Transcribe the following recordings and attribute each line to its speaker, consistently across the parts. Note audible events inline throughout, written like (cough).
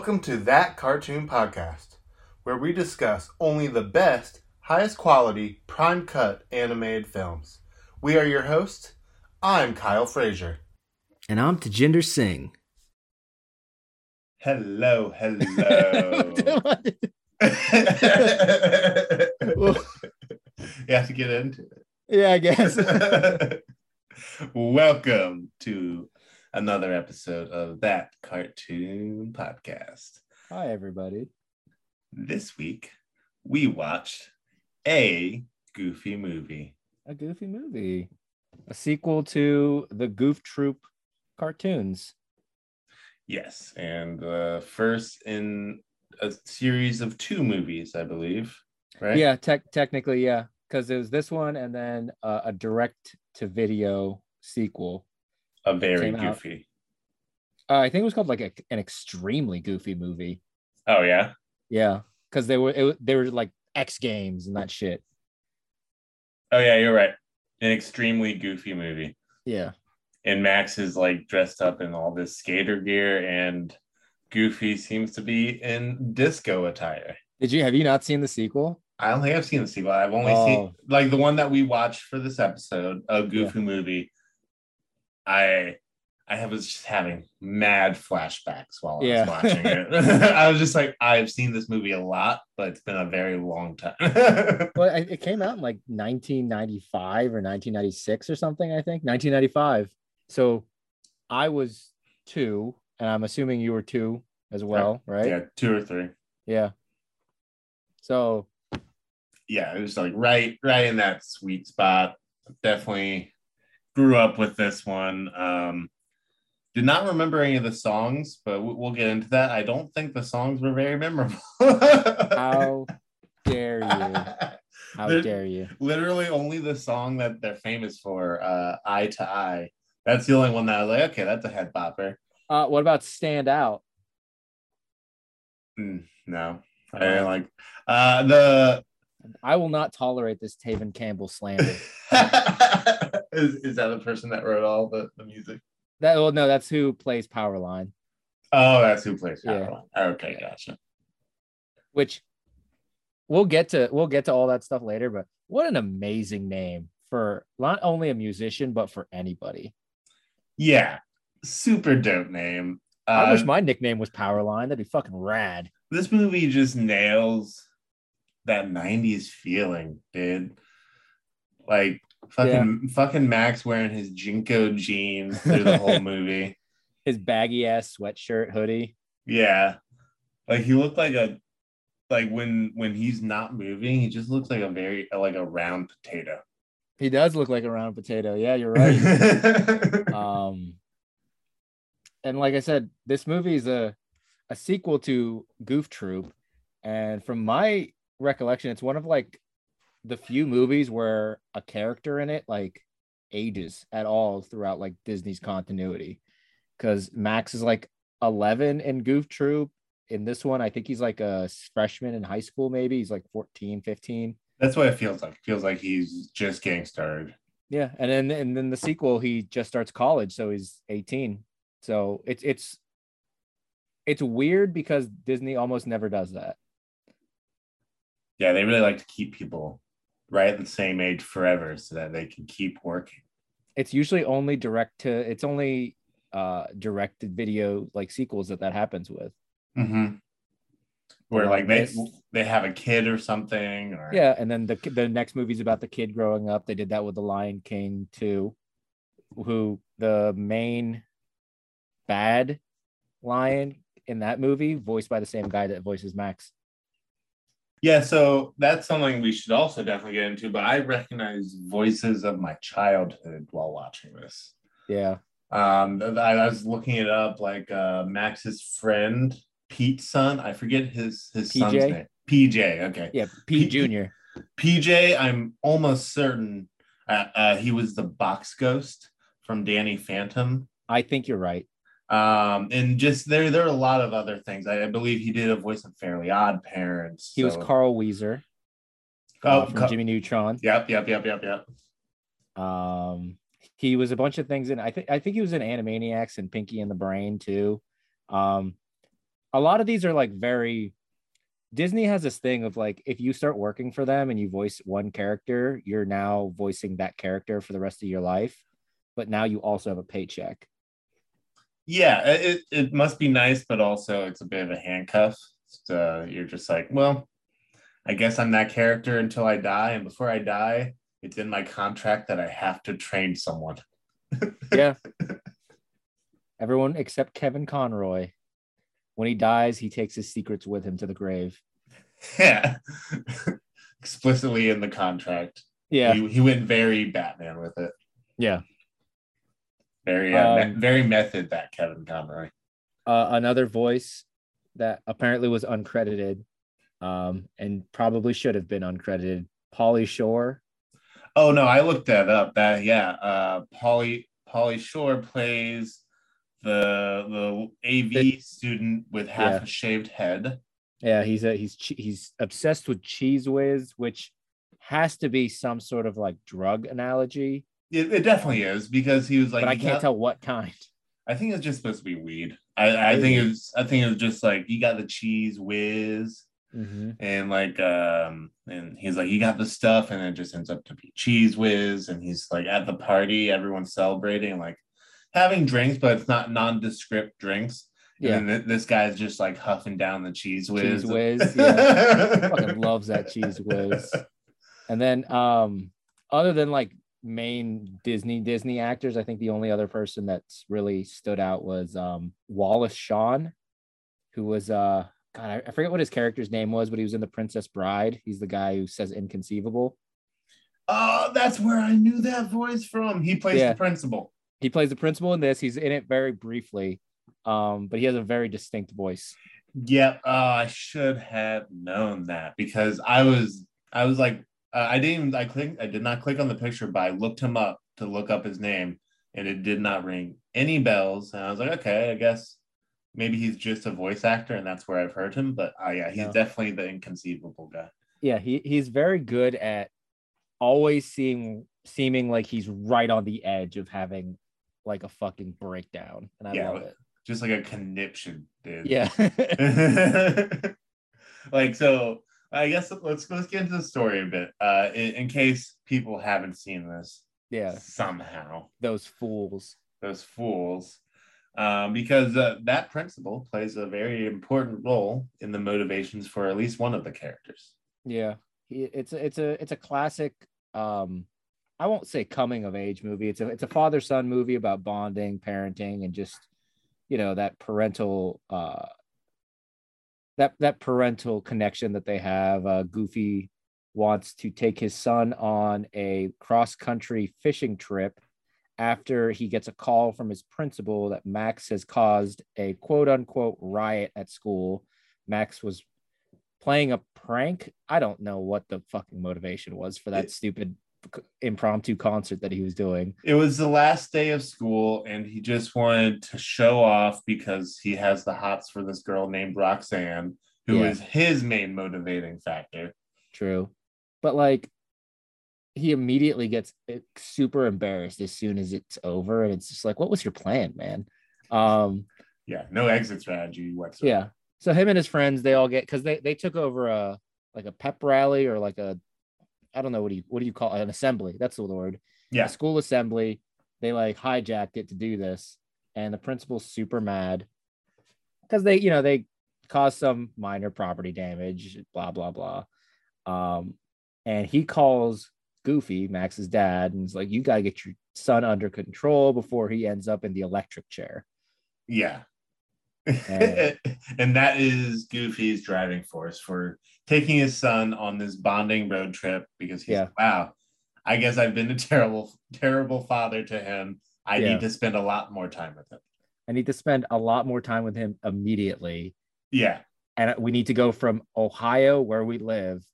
Speaker 1: Welcome to That Cartoon Podcast, where we discuss only the best, highest quality, prime cut animated films. We are your hosts. I'm Kyle Frazier.
Speaker 2: And I'm Tajinder Singh.
Speaker 1: Hello, hello. (laughs) you have to get into it.
Speaker 2: Yeah, I guess. (laughs)
Speaker 1: Welcome to another episode of That Cartoon Podcast.
Speaker 2: Hi, everybody.
Speaker 1: This week, we watched a goofy movie.
Speaker 2: A goofy movie. A sequel to the Goof Troop cartoons.
Speaker 1: Yes, and uh, first in a series of two movies, I believe. Right?
Speaker 2: Yeah, tech technically, yeah, because it was this one and then uh, a direct to video sequel.
Speaker 1: A very goofy.
Speaker 2: Uh, I think it was called like a, an extremely goofy movie.
Speaker 1: Oh yeah.
Speaker 2: Yeah, because they were it, they were like X Games and that shit.
Speaker 1: Oh yeah, you're right. An extremely goofy movie.
Speaker 2: Yeah,
Speaker 1: And Max is like dressed up in all this skater gear, and Goofy seems to be in disco attire.
Speaker 2: did you have you not seen the sequel?
Speaker 1: I don't think I've seen the sequel. I've only
Speaker 2: Oh.
Speaker 1: seen like the one that we watched for this episode, a Goofy movie. I I was just having mad flashbacks while I
Speaker 2: Yeah.
Speaker 1: was watching it. (laughs) (laughs) I was just like, I've seen this movie a lot, but it's been a very long time. (laughs)
Speaker 2: Well, it came out in like 1995 or 1996 or something. I think 1995. So I was two, and I'm assuming you were two as well, right?
Speaker 1: yeah, two or three.
Speaker 2: Yeah. So
Speaker 1: yeah, it was like right, right in that sweet spot. Definitely grew up with this one. Um, did not remember any of the songs, but we- we'll get into that. I don't think the songs were very memorable. (laughs)
Speaker 2: how dare you? How dare you?
Speaker 1: Literally, only the song that they're famous for, uh, "Eye to Eye." That's the only one that I was like, okay, that's a head bopper.
Speaker 2: Uh, what about Stand Out?
Speaker 1: Mm, no, I didn't like uh, the.
Speaker 2: I will not tolerate this Tevin Campbell slander. (laughs)
Speaker 1: is, is that the person that wrote all the, the music?
Speaker 2: that well, no, that's who plays Powerline,
Speaker 1: Oh, that's who plays
Speaker 2: Yeah.
Speaker 1: Powerline. Okay, gotcha.
Speaker 2: which we'll get to we'll get to all that stuff later, but what an amazing name for not only a musician, but for anybody.
Speaker 1: Yeah, super dope name. Uh,
Speaker 2: I wish my nickname was Powerline. That'd be fucking rad.
Speaker 1: this movie just nails that 90s feeling, dude. Like fucking fucking Max wearing his JNCO jeans through the whole (laughs) movie.
Speaker 2: His baggy ass sweatshirt hoodie.
Speaker 1: Yeah. Like he looked like a like when when he's not moving, he just looks like a very like a round potato.
Speaker 2: He does look like a round potato. Yeah, you're right. (laughs) um, and like I said, this movie is a a sequel to Goof Troop, and from my recollection, it's one of like the few movies where a character in it like ages at all throughout like Disney's continuity. Because Max is like 11 in Goof Troop. In this one, I think he's like a freshman in high school, maybe. He's like 14, 15.
Speaker 1: That's what it feels like. It feels like he's just getting started.
Speaker 2: Yeah, and then and then the sequel, he just starts college, so he's 18. So it's it's it's weird because Disney almost never does that.
Speaker 1: Yeah, they really like to keep people right at the same age forever so that they can keep working.
Speaker 2: It's usually only direct to it's only uh directed video like sequels that that happens with.
Speaker 1: Mm-hmm. Where like they they have a kid or something, or
Speaker 2: Yeah, and then the the next movie's about the kid growing up. They did that with the Lion King too, who the main bad lion in that movie voiced by the same guy that voices Max.
Speaker 1: Yeah, so that's something we should also definitely get into. But I recognize voices of my childhood while watching this.
Speaker 2: Yeah.
Speaker 1: Um, I, I was looking it up, like uh, Max's friend Pete's son. I forget his his son's name. PJ. Okay.
Speaker 2: Yeah, Pete
Speaker 1: P-
Speaker 2: Jr.
Speaker 1: PJ. I'm almost certain uh, uh, he was the box ghost from Danny Phantom.
Speaker 2: I think you're right.
Speaker 1: Um, and just there, there are a lot of other things. I, I believe he did a voice of Fairly Odd Parents.
Speaker 2: He was Carl Wheezer
Speaker 1: Oh,
Speaker 2: uh, from Jimmy Neutron.
Speaker 1: Yep, yep, yep, yep, yep.
Speaker 2: Um, he was a bunch of things and I think I think he was in Animaniacs and Pinky and the Brain too. Um, a lot of these are like very Disney has this thing of like if you start working for them and you voice one character, you're now voicing that character for the rest of your life, but now you also have a paycheck.
Speaker 1: Yeah, it, it must be nice, but also it's a bit of a handcuff. So you're just like, well, I guess I'm that character until I die. And before I die, it's in my contract that I have to train someone. (laughs)
Speaker 2: yeah. Everyone except Kevin Conroy. When he dies, he takes his secrets with him to the grave.
Speaker 1: Yeah. (laughs) Explicitly in the contract.
Speaker 2: Yeah.
Speaker 1: He, he went very Batman with it.
Speaker 2: Yeah.
Speaker 1: Very, uh, um, me- very method that Kevin Conroy.
Speaker 2: Uh, another voice that apparently was uncredited um, and probably should have been uncredited. Pauly Shore.
Speaker 1: Oh no, I looked that up. That yeah, uh, Polly Pauly Shore plays the the AV student with half yeah. a shaved head.
Speaker 2: Yeah, he's a he's he's obsessed with Cheez Whiz, which has to be some sort of like drug analogy.
Speaker 1: It, it definitely is because he was like,
Speaker 2: but I can't got, tell what kind.
Speaker 1: I think it's just supposed to be weed. I, I think it was I think it was just like you got the Cheez Whiz. Mm-hmm. And like, um, and he's like, you got the stuff, and it just ends up to be Cheez Whiz, and he's like at the party, everyone's celebrating, like having drinks, but it's not nondescript drinks. Yeah. And th- this guy's just like huffing down the Cheez Whiz.
Speaker 2: Cheez Whiz, (laughs) yeah. Fucking loves that Cheez Whiz. And then, um, other than like main Disney Disney actors, I think the only other person that's really stood out was um Wallace Shawn, who was uh God, I, forget what his character's name was, but he was in The Princess Bride. He's the guy who says inconceivable.
Speaker 1: Oh, that's where I knew that voice from. He plays yeah. the principal.
Speaker 2: He plays the principal in this. He's in it very briefly, um, but he has a very distinct voice.
Speaker 1: Yep, uh, I should have known that because I was, I was like, uh, I didn't, I click, I did not click on the picture, but I looked him up to look up his name, and it did not ring any bells. And I was like, okay, I guess maybe he's just a voice actor and that's where I've heard him. But uh, yeah, he's no. definitely the inconceivable guy.
Speaker 2: Yeah, he he's very good at always seeing seeming like he's right on the edge of having like a fucking breakdown, and I yeah, love it.
Speaker 1: Just like a conniption, dude.
Speaker 2: Yeah. (laughs)
Speaker 1: like so, I guess let's let's get into the story a bit, uh, in, in case people haven't seen this.
Speaker 2: Yeah.
Speaker 1: Somehow.
Speaker 2: Those fools.
Speaker 1: Those fools um, because uh, that principle plays a very important role in the motivations for at least one of the characters.
Speaker 2: Yeah, it's a, it's a it's a classic. Um, I won't say coming of age movie. It's a it's a father son movie about bonding, parenting, and just you know that parental uh, that that parental connection that they have. Uh, Goofy wants to take his son on a cross country fishing trip after he gets a call from his principal that Max has caused a quote unquote riot at school. Max was playing a prank. I don't know what the fucking motivation was for that it, stupid impromptu concert that he was doing.
Speaker 1: It was the last day of school and he just wanted to show off because he has the hots for this girl named Roxanne, who yeah. is his main motivating factor.
Speaker 2: True. But like he immediately gets super embarrassed as soon as it's over and it's just like what was your plan man um
Speaker 1: yeah no exit strategy whatsoever
Speaker 2: yeah so him and his friends they all get because they they took over a like a pep rally or like a i don't know what do you what do you call it? an assembly that's the word
Speaker 1: yeah
Speaker 2: a school assembly they like hijacked it to do this and the principal's super mad because they you know they caused some minor property damage blah blah blah um and he calls Goofy, Max's dad, and he's like, "You got to get your son under control before he ends up in the electric chair."
Speaker 1: Yeah, and, (laughs) and that is Goofy's driving force for taking his son on this bonding road trip because he's yeah. wow. I guess I've been a (laughs) terrible, terrible father to him. I yeah. need to spend a lot more time with him.
Speaker 2: I need to spend a lot more time with him immediately.
Speaker 1: Yeah.
Speaker 2: And we need to go from Ohio, where we live,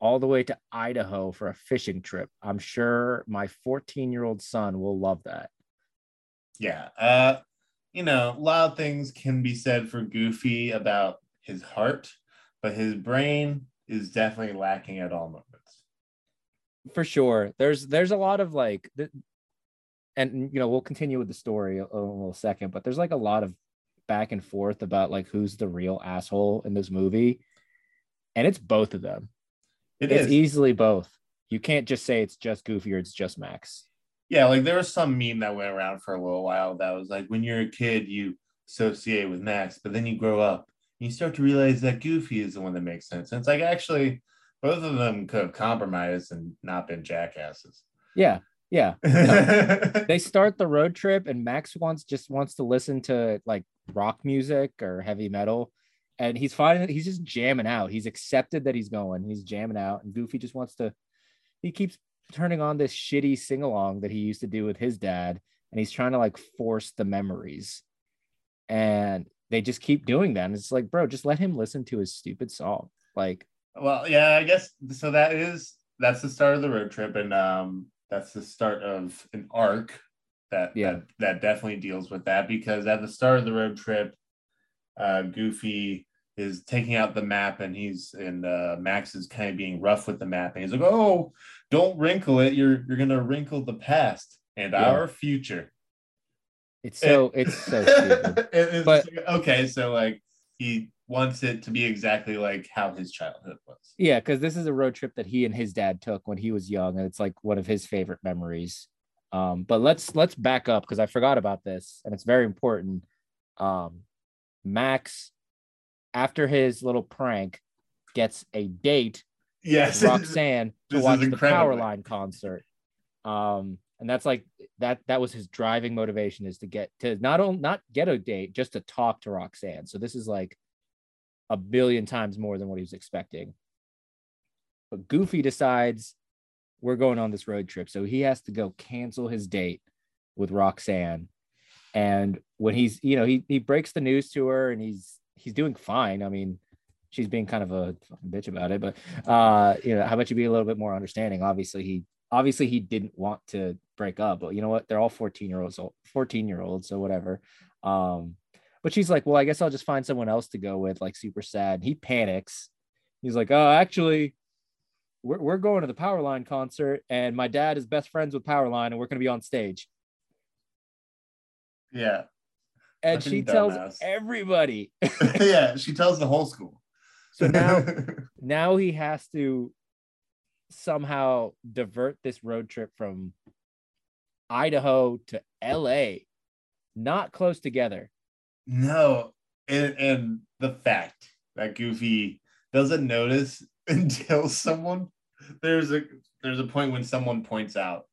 Speaker 2: all the way to Idaho for a fishing trip. I'm sure my 14 year old son will love that.
Speaker 1: Yeah. Uh, you know, a lot of things can be said for Goofy about his heart, but his brain is definitely lacking at all moments.
Speaker 2: For sure. There's there's a lot of like and you know, we'll continue with the story a, a little second, but there's like a lot of back and forth about like who's the real asshole in this movie, and it's both of them.
Speaker 1: It
Speaker 2: it's
Speaker 1: is.
Speaker 2: easily both. You can't just say it's just Goofy or it's just Max.
Speaker 1: Yeah, like there was some meme that went around for a little while that was like when you're a kid, you associate with Max, but then you grow up you start to realize that Goofy is the one that makes sense. And it's like actually both of them could have compromised and not been jackasses.
Speaker 2: Yeah, yeah. (laughs)
Speaker 1: yeah,
Speaker 2: they start the road trip and Max wants just wants to listen to like rock music or heavy metal. And he's finding he's just jamming out. He's accepted that he's going. He's jamming out. And Goofy just wants to he keeps turning on this shitty sing-along that he used to do with his dad. And he's trying to like force the memories. And they just keep doing that. And it's like, bro, just let him listen to his stupid song. Like,
Speaker 1: well, yeah, I guess so. That is that's the start of the road trip, and um, that's the start of an arc that
Speaker 2: Yeah.
Speaker 1: that, that definitely deals with that because at the start of the road trip, uh, Goofy is taking out the map and he's and uh, Max is kind of being rough with the map and he's like, "Oh, don't wrinkle it. You're you're gonna wrinkle the past and
Speaker 2: Yeah.
Speaker 1: our future."
Speaker 2: It's so it's so stupid. (laughs)
Speaker 1: It-
Speaker 2: But-
Speaker 1: okay, so like he wants it to be exactly like how his childhood was.
Speaker 2: Yeah, because this is a road trip that he and his dad took when he was young, and it's like one of his favorite memories. Um, but let's let's back up because I forgot about this, and it's very important. Um, Max, after his little prank, gets a date
Speaker 1: Yes,
Speaker 2: with (laughs) Roxanne to watch the. Powerline concert. Um, and that's like that that was his driving motivation is to get to not only not get a date, just to talk to Roxanne. So this is like a billion times more than what he was expecting. But Goofy decides we're going on this road trip. So he has to go cancel his date with Roxanne. And when he's, you know, he he breaks the news to her and he's he's doing fine. I mean, she's being kind of a bitch about it, but uh, you know, how about you be a little bit more understanding? Obviously, he obviously he didn't want to break up, but you know what? They're all 14 year olds, 14 year olds, so whatever. Um, but she's like, well, I guess I'll just find someone else to go with, like super sad. He panics. He's like, oh, actually, we're, we're going to the Powerline concert, and my dad is best friends with Powerline, and we're going to be on stage.
Speaker 1: yeah,
Speaker 2: And she tells
Speaker 1: dumbass. (laughs)
Speaker 2: everybody. (laughs)
Speaker 1: yeah. She tells the whole school.
Speaker 2: So now, (laughs) now he has to somehow divert this road trip from Idaho to LA, not close together.
Speaker 1: no, and and the fact that Goofy doesn't notice (laughs) until someone there's a there's a point when someone points out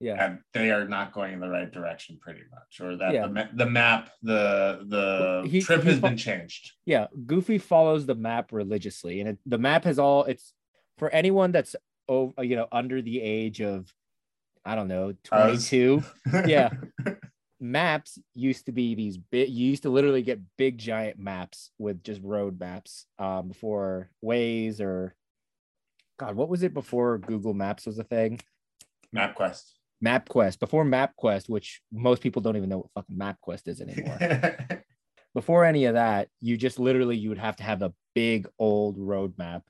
Speaker 2: Yeah.
Speaker 1: that they are not going in the right direction, pretty much, or that
Speaker 2: Yeah.
Speaker 1: the, ma- the map the the
Speaker 2: He-
Speaker 1: trip
Speaker 2: he
Speaker 1: has been changed.
Speaker 2: Yeah. Goofy follows the map religiously. And it, the map has all it's for anyone that's oh you know under the age of I don't know,
Speaker 1: Us.
Speaker 2: 22. Yeah. (laughs) maps used to be these big you used to literally get big giant maps with just road maps um before Waze or God, what was it before Google Maps was a thing?
Speaker 1: MapQuest.
Speaker 2: MapQuest. Before MapQuest, which most people don't even know what fucking MapQuest is anymore. (laughs) before any of that, you just literally you would have to have a big old road map,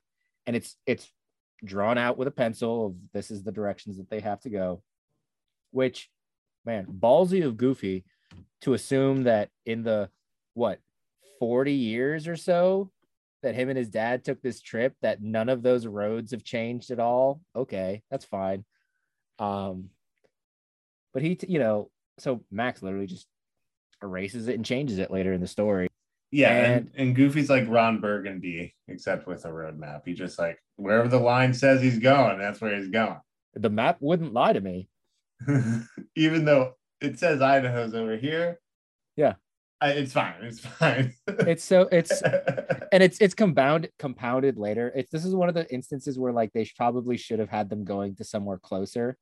Speaker 2: and it's it's drawn out with a pencil of this is the directions that they have to go. Which, man, ballsy of Goofy to assume that in the what forty years or so that him and his dad took this trip that none of those roads have changed at all. Okay, that's fine. Um, but he, you know, so Max literally just erases it and changes it later in the story.
Speaker 1: Yeah, and,
Speaker 2: And-
Speaker 1: and Goofy's like Ron Burgundy, except with a roadmap. He just like wherever the line says he's going, that's where he's going.
Speaker 2: The map wouldn't lie to me. (laughs)
Speaker 1: Even though it says Idaho's over here.
Speaker 2: Yeah.
Speaker 1: I, it's fine. It's fine. (laughs)
Speaker 2: It's so it's (laughs) and it's it's compounded compounded later. It's this is one of the instances where like they probably should have had them going to somewhere closer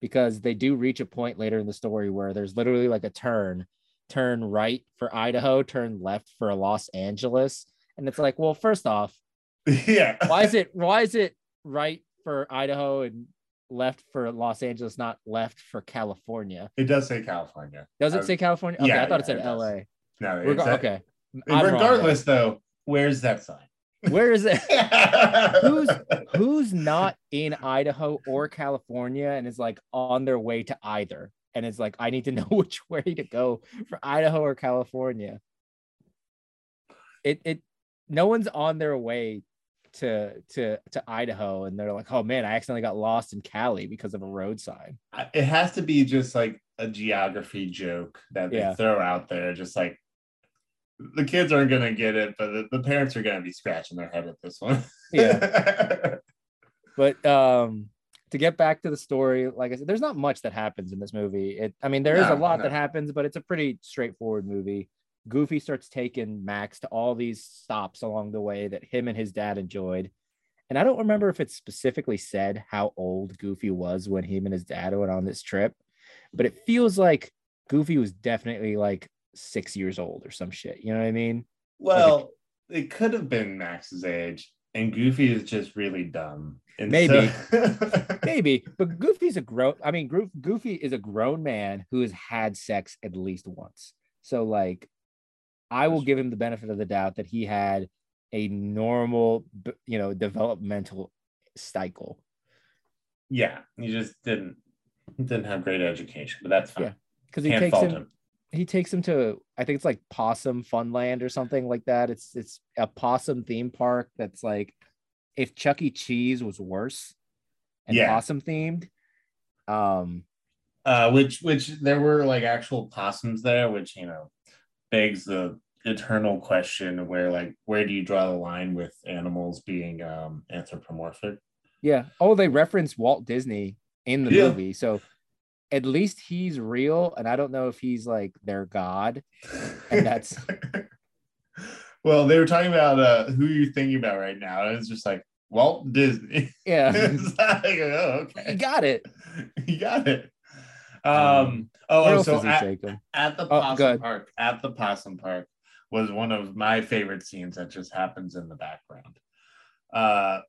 Speaker 2: because they do reach a point later in the story where there's literally like a turn, turn right for Idaho, turn left for Los Angeles, and it's like, well, first off,
Speaker 1: yeah.
Speaker 2: why is it (laughs) why is it right for Idaho and left for Los Angeles, not left for California?
Speaker 1: It does say California.
Speaker 2: Does it say California? Okay,
Speaker 1: yeah,
Speaker 2: I thought it said
Speaker 1: it does.
Speaker 2: LA.
Speaker 1: No,
Speaker 2: Reg-
Speaker 1: it's
Speaker 2: okay. I'm
Speaker 1: regardless, though, where's that sign?
Speaker 2: Where is it? (laughs) Who's who's not in Idaho or California and is like on their way to either? And it's like I need to (laughs) know which way to go for Idaho or California. It it no one's on their way to to to Idaho and they're like, oh man, I accidentally got lost in Cali because of a road sign.
Speaker 1: It has to be just like a geography joke that they
Speaker 2: Yeah.
Speaker 1: throw out there, just like the kids aren't gonna get it, but the, the parents are gonna be scratching their head at this one.
Speaker 2: Yeah. (laughs) But um to get back to the story, like I said, there's not much that happens in this movie. It I mean, there is a lot
Speaker 1: no.
Speaker 2: that happens, but it's a pretty straightforward movie. Goofy starts taking Max to all these stops along the way that him and his dad enjoyed. And I don't remember if it specifically said how old Goofy was when him and his dad went on this trip, but it feels like Goofy was definitely like six years old or some shit. You know what I mean?
Speaker 1: well, it could have been Max's age, and Goofy is just really dumb. And
Speaker 2: Maybe.
Speaker 1: so- (laughs)
Speaker 2: Maybe, but Goofy's a grown. I mean, Goofy is a grown man who has had sex at least once. So, like, I will give him the benefit of the doubt that he had a normal, you know, developmental cycle.
Speaker 1: yeah, he just didn't didn't have great education, but that's fine.
Speaker 2: Yeah, Because he
Speaker 1: Can't
Speaker 2: takes him,
Speaker 1: him.
Speaker 2: he takes him to, I think it's like Possum Funland or something like that. It's it's a possum theme park that's like if Chuck E. Cheese was worse and
Speaker 1: Yeah.
Speaker 2: possum themed. Um,
Speaker 1: uh, which which there were like actual possums there, which you know begs the eternal question where like where do you draw the line with animals being um anthropomorphic?
Speaker 2: Yeah. Oh, they reference Walt Disney in the
Speaker 1: Yeah.
Speaker 2: movie. So at least he's real. And I don't know if he's like their god. And that's- (laughs)
Speaker 1: well, they were talking about uh who you're thinking about right now, and it's just like Walt Disney.
Speaker 2: Yeah. (laughs)
Speaker 1: it's like, oh,
Speaker 2: you got it.
Speaker 1: you got it. Um.
Speaker 2: Um,
Speaker 1: oh,
Speaker 2: Where
Speaker 1: and
Speaker 2: else
Speaker 1: so at, at the
Speaker 2: Oh,
Speaker 1: possum park at the possum park was one of my favorite scenes that just happens in the background uh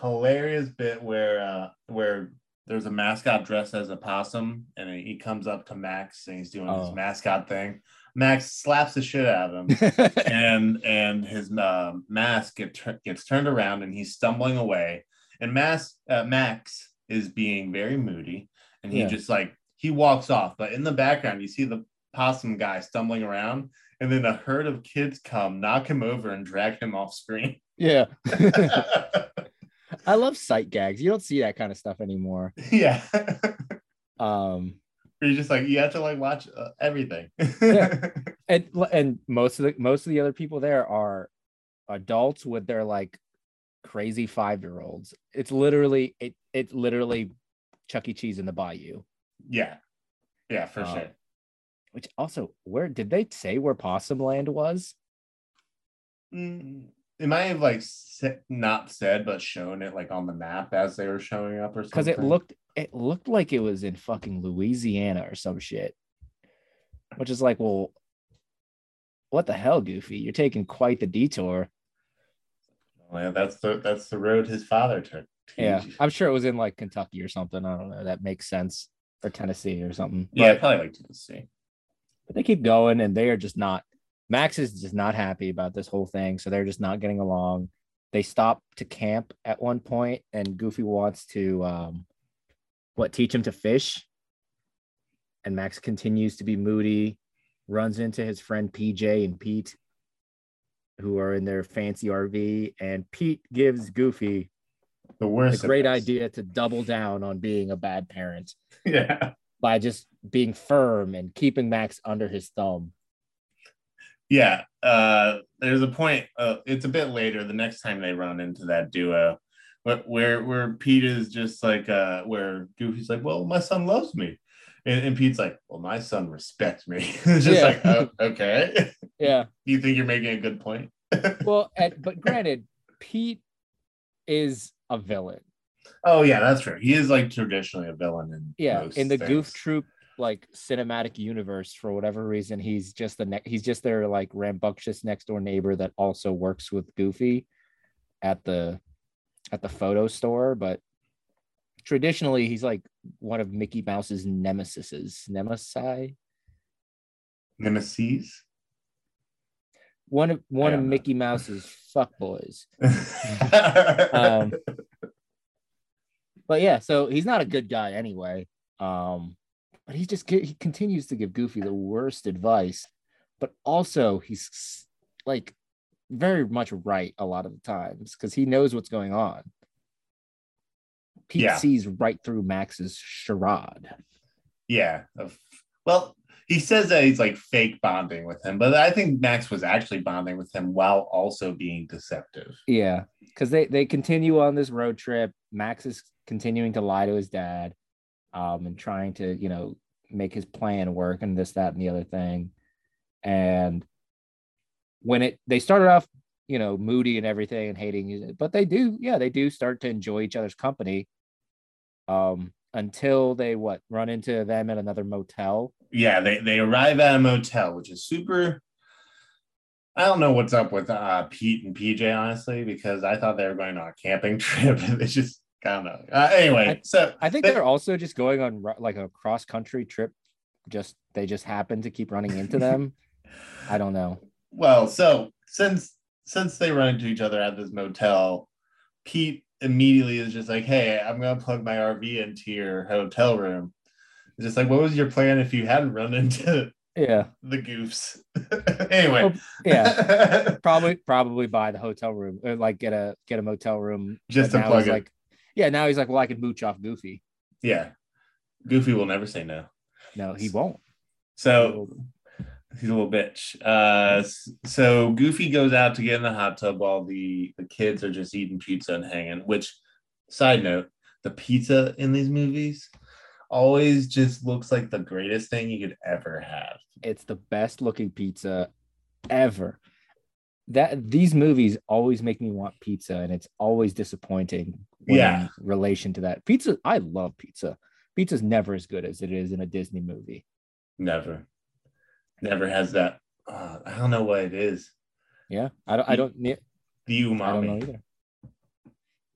Speaker 1: hilarious bit where uh where there's a mascot dressed as a possum and he comes up to max and he's doing
Speaker 2: Oh.
Speaker 1: his mascot thing max slaps the shit out of him (laughs) and and his uh, mask get tur- gets turned around and he's stumbling away and Mas- uh, max is being very moody and he
Speaker 2: Yeah.
Speaker 1: just like he walks off but in the background you see the possum guy stumbling around and then a herd of kids come knock him over and drag him off screen
Speaker 2: yeah. (laughs) I love sight gags. You don't see that kind of stuff anymore.
Speaker 1: yeah
Speaker 2: Um,
Speaker 1: you're just like you have to like watch uh, everything
Speaker 2: Yeah. (laughs) and and most of the most of the other people there are adults with their like crazy five year olds. It's literally it it's literally Chuck E. Cheese in the Bayou.
Speaker 1: yeah yeah for
Speaker 2: Uh,
Speaker 1: sure
Speaker 2: Which also, where did they say where Possum Land was?
Speaker 1: Mm, it might have like not said but shown it like on the map as they were showing up or something
Speaker 2: Because it looked it looked like it was in fucking Louisiana or some shit. Which is like, well, what the hell, Goofy? You're taking quite the detour.
Speaker 1: Oh, yeah, that's the that's the road his father took
Speaker 2: Yeah, I'm sure it was in like Kentucky or something. I don't know. That makes sense. Or Tennessee or something.
Speaker 1: yeah
Speaker 2: But-
Speaker 1: probably like tennessee
Speaker 2: but they keep going and they are just not max is just not happy about this whole thing so they're just not getting along. They stop to camp at one point and goofy wants to um what teach him to fish? And max continues to be moody runs into his friend pj and pete who are in their fancy rv and pete gives goofy
Speaker 1: the
Speaker 2: a
Speaker 1: worst
Speaker 2: great idea to double down on being a bad parent (laughs)
Speaker 1: yeah.
Speaker 2: by just being firm and keeping max under his thumb
Speaker 1: yeah uh there's a point uh it's a bit later the next time they run into that duo but where where pete is just like uh where goofy's like well my son loves me and, and pete's like well my son respects me (laughs) it's just
Speaker 2: Yeah.
Speaker 1: like oh, okay (laughs)
Speaker 2: yeah
Speaker 1: do you think you're making a good point (laughs)
Speaker 2: well, and, but granted, Pete is a villain.
Speaker 1: oh yeah that's true he is like traditionally a villain in
Speaker 2: Yeah, in the
Speaker 1: things.
Speaker 2: Goof Troop like cinematic universe, for whatever reason, he's just the ne- he's just their like rambunctious next door neighbor that also works with Goofy at the at the photo store. But traditionally, he's like one of Mickey Mouse's nemesises, nemesi.
Speaker 1: nemesis
Speaker 2: One of one of
Speaker 1: know.
Speaker 2: Mickey Mouse's fuckboys. (laughs) Um, but yeah, so he's not a good guy anyway. Um, but he just he continues to give Goofy the worst advice. But also, he's like very much right a lot of the times because he knows what's going on. Pete yeah. sees right through Max's charade.
Speaker 1: Yeah. Well, he says that he's like fake bonding with him, but I think Max was actually bonding with him while also being deceptive.
Speaker 2: Yeah, because they they continue on this road trip. Max is continuing to lie to his dad, um, and trying to you know make his plan work and this that and the other thing, and when it they started off you know moody and everything and hating but they do yeah they do start to enjoy each other's company um until they what run into them at another motel?
Speaker 1: Yeah they they arrive at a motel which is super i don't know what's up with uh pete and pj honestly because i thought they were going on a camping (laughs) trip. It's just kind of uh, anyway
Speaker 2: I,
Speaker 1: so
Speaker 2: i think they, they're also just going on like a cross country trip just they just happen to keep running into them. (laughs) I don't know.
Speaker 1: Well so since since they run into each other at this motel pete immediately is just like, hey, I'm gonna plug my RV into your hotel room. It's just like, what was your plan if you hadn't run into
Speaker 2: yeah.
Speaker 1: the goofs? (laughs) anyway, well,
Speaker 2: yeah, (laughs) probably probably buy the hotel room or like get a get a motel room.
Speaker 1: Just to plug it.
Speaker 2: Like, yeah, now he's like, well, I can mooch off Goofy.
Speaker 1: Yeah, Goofy will never say no.
Speaker 2: No, he won't.
Speaker 1: So he's a little bitch. Uh, so Goofy goes out to get in the hot tub while the the kids are just eating pizza and hanging. Which, side note, the pizza in these movies always just looks like the greatest thing you could ever have.
Speaker 2: It's the best looking pizza ever. That these movies always make me want pizza, and it's always disappointing.
Speaker 1: yeah,
Speaker 2: relation to that pizza, I love pizza. Pizza's never as good as it is in a Disney movie.
Speaker 1: Never never has that. Uh, I don't know what it is.
Speaker 2: Yeah, I don't. I don't.
Speaker 1: The umami. I don't know either.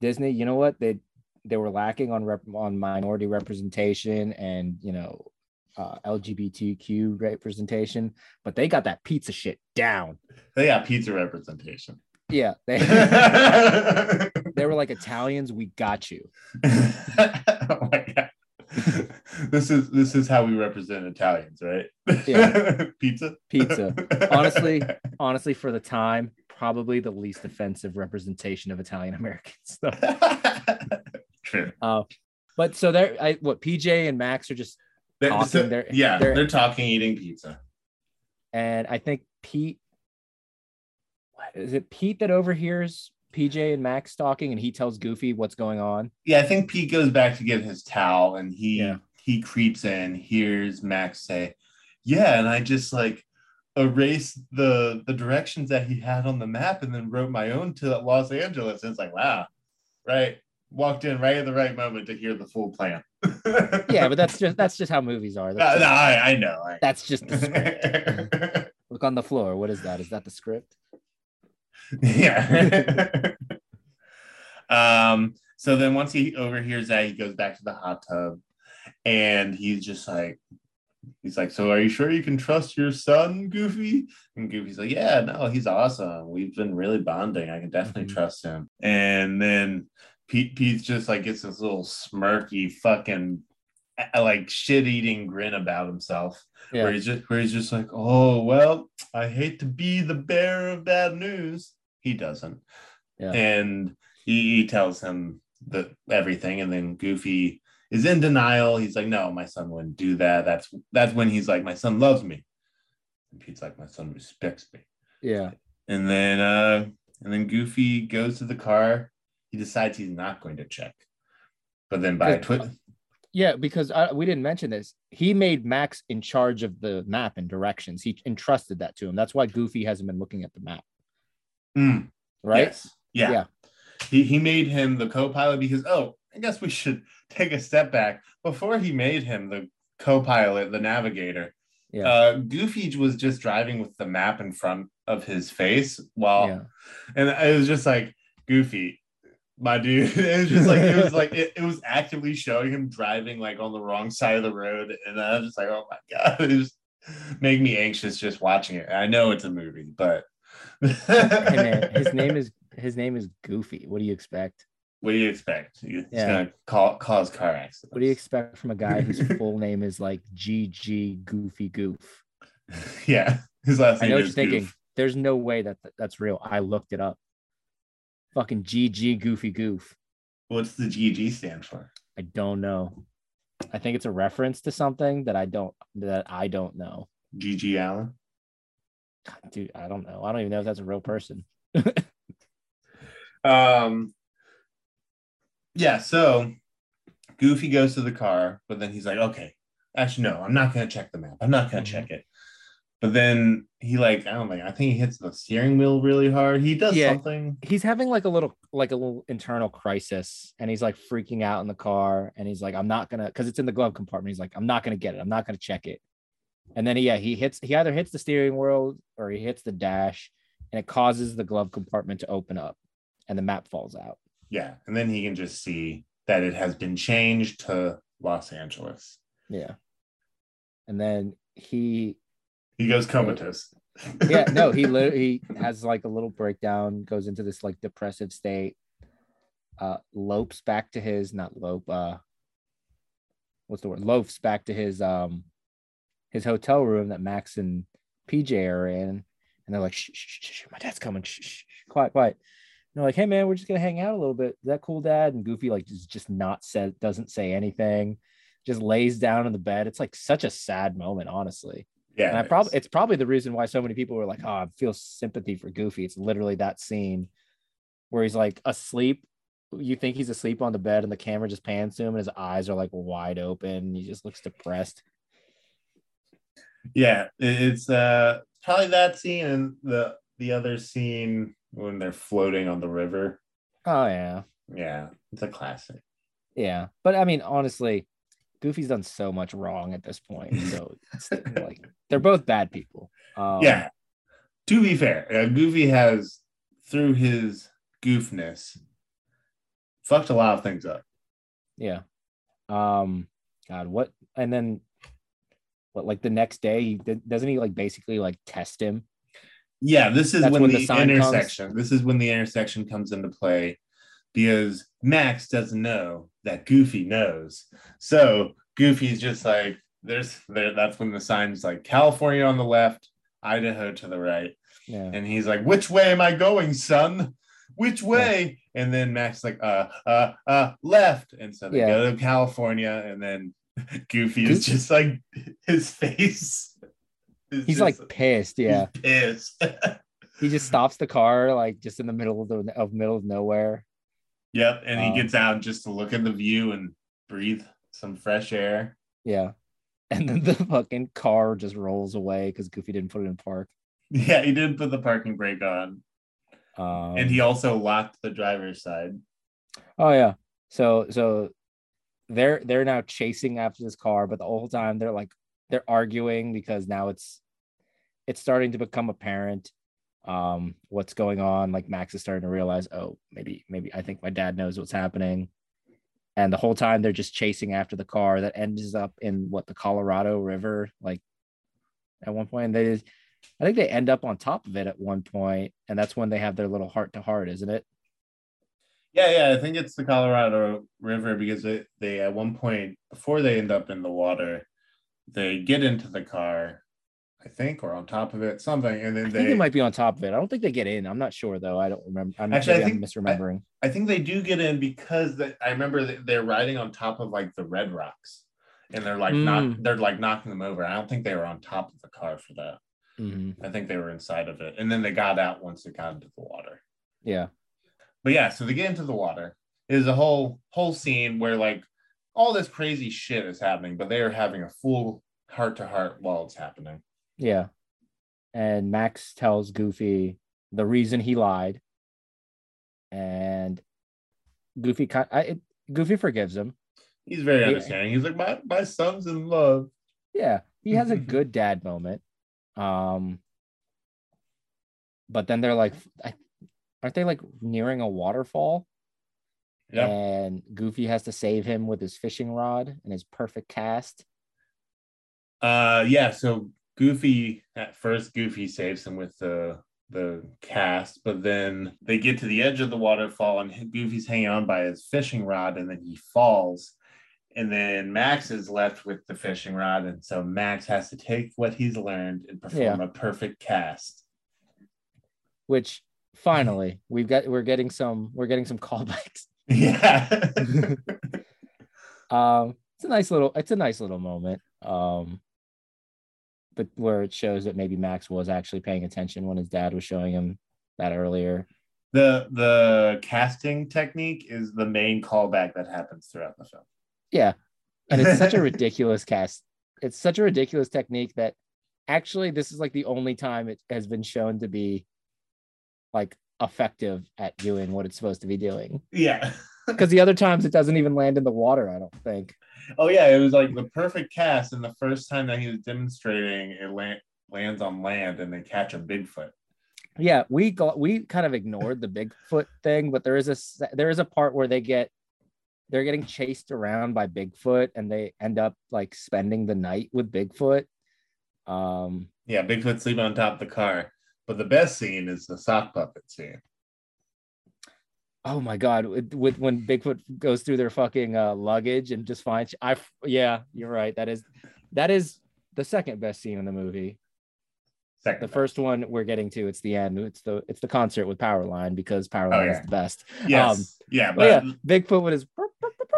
Speaker 2: Disney, you know what they they were lacking on rep, on minority representation and you know uh, LGBTQ representation, but they got that pizza shit down.
Speaker 1: They got pizza representation.
Speaker 2: Yeah, they (laughs) they were like Italians. We got you. (laughs) oh
Speaker 1: my god. (laughs) this is this is how we represent Italians, right? Yeah. Pizza.
Speaker 2: Pizza. Honestly, honestly, for the time, probably the least offensive representation of Italian Americans.
Speaker 1: True.
Speaker 2: Uh, but so they're I, what PJ and Max are just
Speaker 1: they're, talking. So, they're, yeah, they're, they're talking, eating pizza.
Speaker 2: And I think Pete is it Pete that overhears PJ and Max talking and he tells Goofy what's going on.
Speaker 1: Yeah, I think Pete goes back to get his towel and he yeah. he creeps in, hears Max say, Yeah, and I just like erased the the directions that he had on the map and then wrote my own to Los Angeles. And it's like, wow, right. Walked in right at the right moment to hear the full plan.
Speaker 2: Yeah, but that's (laughs) just that's just how movies are.
Speaker 1: No, no, I, I know. I
Speaker 2: that's just the script. (laughs) Look on the floor. What is that? Is that the script?
Speaker 1: yeah. (laughs) um, so then once he overhears that, he goes back to the hot tub and he's just like, he's like, So are you sure you can trust your son, Goofy? And Goofy's like, Yeah, no, he's awesome. We've been really bonding. I can definitely mm-hmm. trust him. And then Pete Pete's just like gets this little smirky fucking like shit eating grin about himself yeah. where he's just where he's just like oh well i hate to be the bearer of bad news he doesn't. Yeah. And he, he tells him that everything, and then Goofy is in denial. He's like, "No, my son wouldn't do that." That's that's when he's like, "My son loves me," and Pete's like, "My son respects me."
Speaker 2: Yeah.
Speaker 1: And then uh, and then Goofy goes to the car. He decides he's not going to check, but then by twi-
Speaker 2: yeah, because I, we didn't mention this. He made Max in charge of the map and directions. He entrusted that to him. That's why Goofy hasn't been looking at the map.
Speaker 1: Mm.
Speaker 2: Right?
Speaker 1: Yes. Yeah. yeah. He, he made him the co-pilot because oh, I guess we should (laughs) take a step back. Before he made him the co-pilot, the navigator, yeah. uh, Goofy was just driving with the map in front of his face while yeah. and it was just like Goofy, my dude. (laughs) It was just like it was like (laughs) it, it was actively showing him driving like on the wrong side of the road. And I was just like, oh my (laughs) god, it just made me anxious just watching it. I know it's a movie, but
Speaker 2: hey his name is his name is Goofy. What do you expect?
Speaker 1: What do you expect? He's
Speaker 2: Yeah.
Speaker 1: gonna call, cause car accidents.
Speaker 2: What do you expect from a guy whose full name is like GG Goofy Goof?
Speaker 1: yeah, his last name.
Speaker 2: I know what you're thinking. There's no way that that's real. I looked it up. Fucking GG Goofy Goof.
Speaker 1: What's the GG stand for?
Speaker 2: I don't know. I think it's a reference to something that I don't that I don't know.
Speaker 1: GG Allen.
Speaker 2: God, dude, I don't know. I don't even know if that's a real person. (laughs)
Speaker 1: Um, yeah, so Goofy goes to the car, but then he's like, okay, actually, no, I'm not gonna check the map. I'm not gonna
Speaker 2: Mhm.
Speaker 1: check it. But then he like, I don't know, I think he hits the steering wheel really hard. He does
Speaker 2: Yeah.
Speaker 1: something.
Speaker 2: He's having like a little like a little internal crisis and he's like freaking out in the car and he's like, I'm not gonna because it's in the glove compartment. He's like, I'm not gonna get it. I'm not gonna check it. And then yeah, he hits he either hits the steering wheel or he hits the dash and it causes the glove compartment to open up and the map falls out.
Speaker 1: Yeah, and then he can just see that it has been changed to Los Angeles.
Speaker 2: Yeah. And then he
Speaker 1: He goes comatose.
Speaker 2: yeah, no, he (laughs) literally he has like a little breakdown, goes into this like depressive state, uh lopes back to his not lope, uh what's the word? Loafs back to his um his hotel room that Max and PJ are in. And they're like, shh, shh, shh, shh, my dad's coming. Shh, shh, quiet, quiet. And they're like, hey man, we're just gonna hang out a little bit. Is that cool, Dad? And Goofy like just just not said, doesn't say anything, just lays down in the bed. It's like such a sad moment, honestly.
Speaker 1: Yeah,
Speaker 2: And I probably it's probably the reason why so many people were like, "Oh, I feel sympathy for Goofy." It's literally that scene where he's like asleep. You think he's asleep on the bed, and the camera just pans to him, and his eyes are like wide open. He just looks depressed.
Speaker 1: yeah, it's uh probably that scene and the the other scene when they're floating on the river.
Speaker 2: Oh yeah,
Speaker 1: Yeah, it's a classic.
Speaker 2: yeah. But I mean, honestly, Goofy's done so much wrong at this point. (laughs) So like they're both bad people. Um,
Speaker 1: yeah. To be fair, uh, Goofy has through his goofness fucked a lot of things up.
Speaker 2: Yeah. Um. God, what? And then, what? Like the next day, he doesn't he like basically like test him?
Speaker 1: Yeah, this is
Speaker 2: That's
Speaker 1: when,
Speaker 2: when
Speaker 1: the,
Speaker 2: the sign comes?
Speaker 1: intersection. This is when the intersection comes into play because Max doesn't know that Goofy knows. So Goofy's just like, there's there. That's when the sign's like California on the left, Idaho to the right,
Speaker 2: Yeah.
Speaker 1: and he's like, "Which way am I going, son? Which way?" And then Max like, "Uh, uh, uh, left." And so they
Speaker 2: Yeah.
Speaker 1: go to California, and then (laughs) Goofy is just like his face. (laughs) is
Speaker 2: He's like pissed. Yeah.
Speaker 1: pissed. (laughs)
Speaker 2: he just stops the car like just in the middle of the of middle of nowhere.
Speaker 1: Yep, and he
Speaker 2: Um,
Speaker 1: gets out just to look at the view and breathe some fresh air.
Speaker 2: Yeah. (laughs) And then the fucking car just rolls away because Goofy didn't put it in park. (laughs)
Speaker 1: Yeah, he didn't put the parking brake on,
Speaker 2: Um,
Speaker 1: and he also locked the driver's side.
Speaker 2: oh yeah. So so they're they're now chasing after this car, but the whole time they're like they're arguing because now it's it's starting to become apparent um what's going on. Like Max is starting to realize, oh, maybe maybe I think my dad knows what's happening. And the whole time they're just chasing after the car that ends up in what the Colorado River, like at one point. They just, I think they end up on top of it at one point, and that's when they have their little heart to heart, isn't it?
Speaker 1: Yeah, yeah, I think it's the Colorado River because they, they at one point before they end up in the water, they get into the car, I think, or on top of it, something, and then
Speaker 2: I
Speaker 1: they.
Speaker 2: think they might be on top of it. I don't think they get in. I'm not sure though. I don't remember. I'm
Speaker 1: Actually, I
Speaker 2: maybe I'm misremembering.
Speaker 1: I think they do get in because they, I remember that they're riding on top of like the red rocks, and they're like not
Speaker 2: Mm.
Speaker 1: they're like knocking them over. I don't think they were on top of the car for that.
Speaker 2: Mhm.
Speaker 1: I think they were inside of it, and then they got out once it got into the water.
Speaker 2: Yeah.
Speaker 1: But yeah, so they get into the water. Is a whole whole scene where like all this crazy shit is happening, but they are having a full heart to heart while it's happening.
Speaker 2: Yeah. And Max tells Goofy the reason he lied. And Goofy kind I, Goofy forgives him.
Speaker 1: He's very
Speaker 2: Yeah.
Speaker 1: understanding. He's like, my my son's in love.
Speaker 2: Yeah, he has a (laughs) good dad moment. Um but then they're like I, aren't they like nearing a waterfall?
Speaker 1: Yeah.
Speaker 2: And Goofy has to save him with his fishing rod and his perfect cast.
Speaker 1: Uh yeah, so Goofy at first Goofy saves him with the the cast, but then they get to the edge of the waterfall and Goofy's hanging on by his fishing rod and then he falls. And then Max is left with the fishing rod. And so Max has to take what he's learned and perform
Speaker 2: Yeah.
Speaker 1: a perfect cast.
Speaker 2: Which finally we've got we're getting some we're getting some (laughs) callbacks.
Speaker 1: Yeah. (laughs)
Speaker 2: Um, it's a nice little it's a nice little moment. Um, but where it shows that maybe Max was actually paying attention when his dad was showing him that earlier.
Speaker 1: the the casting technique is the main callback that happens throughout the film.
Speaker 2: Yeah. And it's such a (laughs) ridiculous cast. It's such a ridiculous technique that actually this is like the only time it has been shown to be like effective at doing what it's supposed to be doing.
Speaker 1: Yeah.
Speaker 2: Because the other times it doesn't even land in the water, I don't think.
Speaker 1: Oh yeah, it was like the perfect cast, and the first time that he was demonstrating, it land, lands on land, and they catch a Bigfoot.
Speaker 2: Yeah, we got we kind of ignored the Bigfoot thing, but there is a there is a part where they get they're getting chased around by Bigfoot and they end up like spending the night with Bigfoot. Um
Speaker 1: Yeah, Bigfoot sleeping on top of the car. But the best scene is the sock puppet scene.
Speaker 2: Oh my god, with, with when Bigfoot goes through their fucking uh, luggage and just finds I yeah, you're right. That is that is the second best scene in the movie.
Speaker 1: Second,
Speaker 2: The
Speaker 1: best.
Speaker 2: first one we're getting to, it's the end. It's the it's the concert with Powerline because Powerline
Speaker 1: yeah.
Speaker 2: is the best.
Speaker 1: yes,
Speaker 2: um,
Speaker 1: yeah,
Speaker 2: But yeah, Bigfoot with his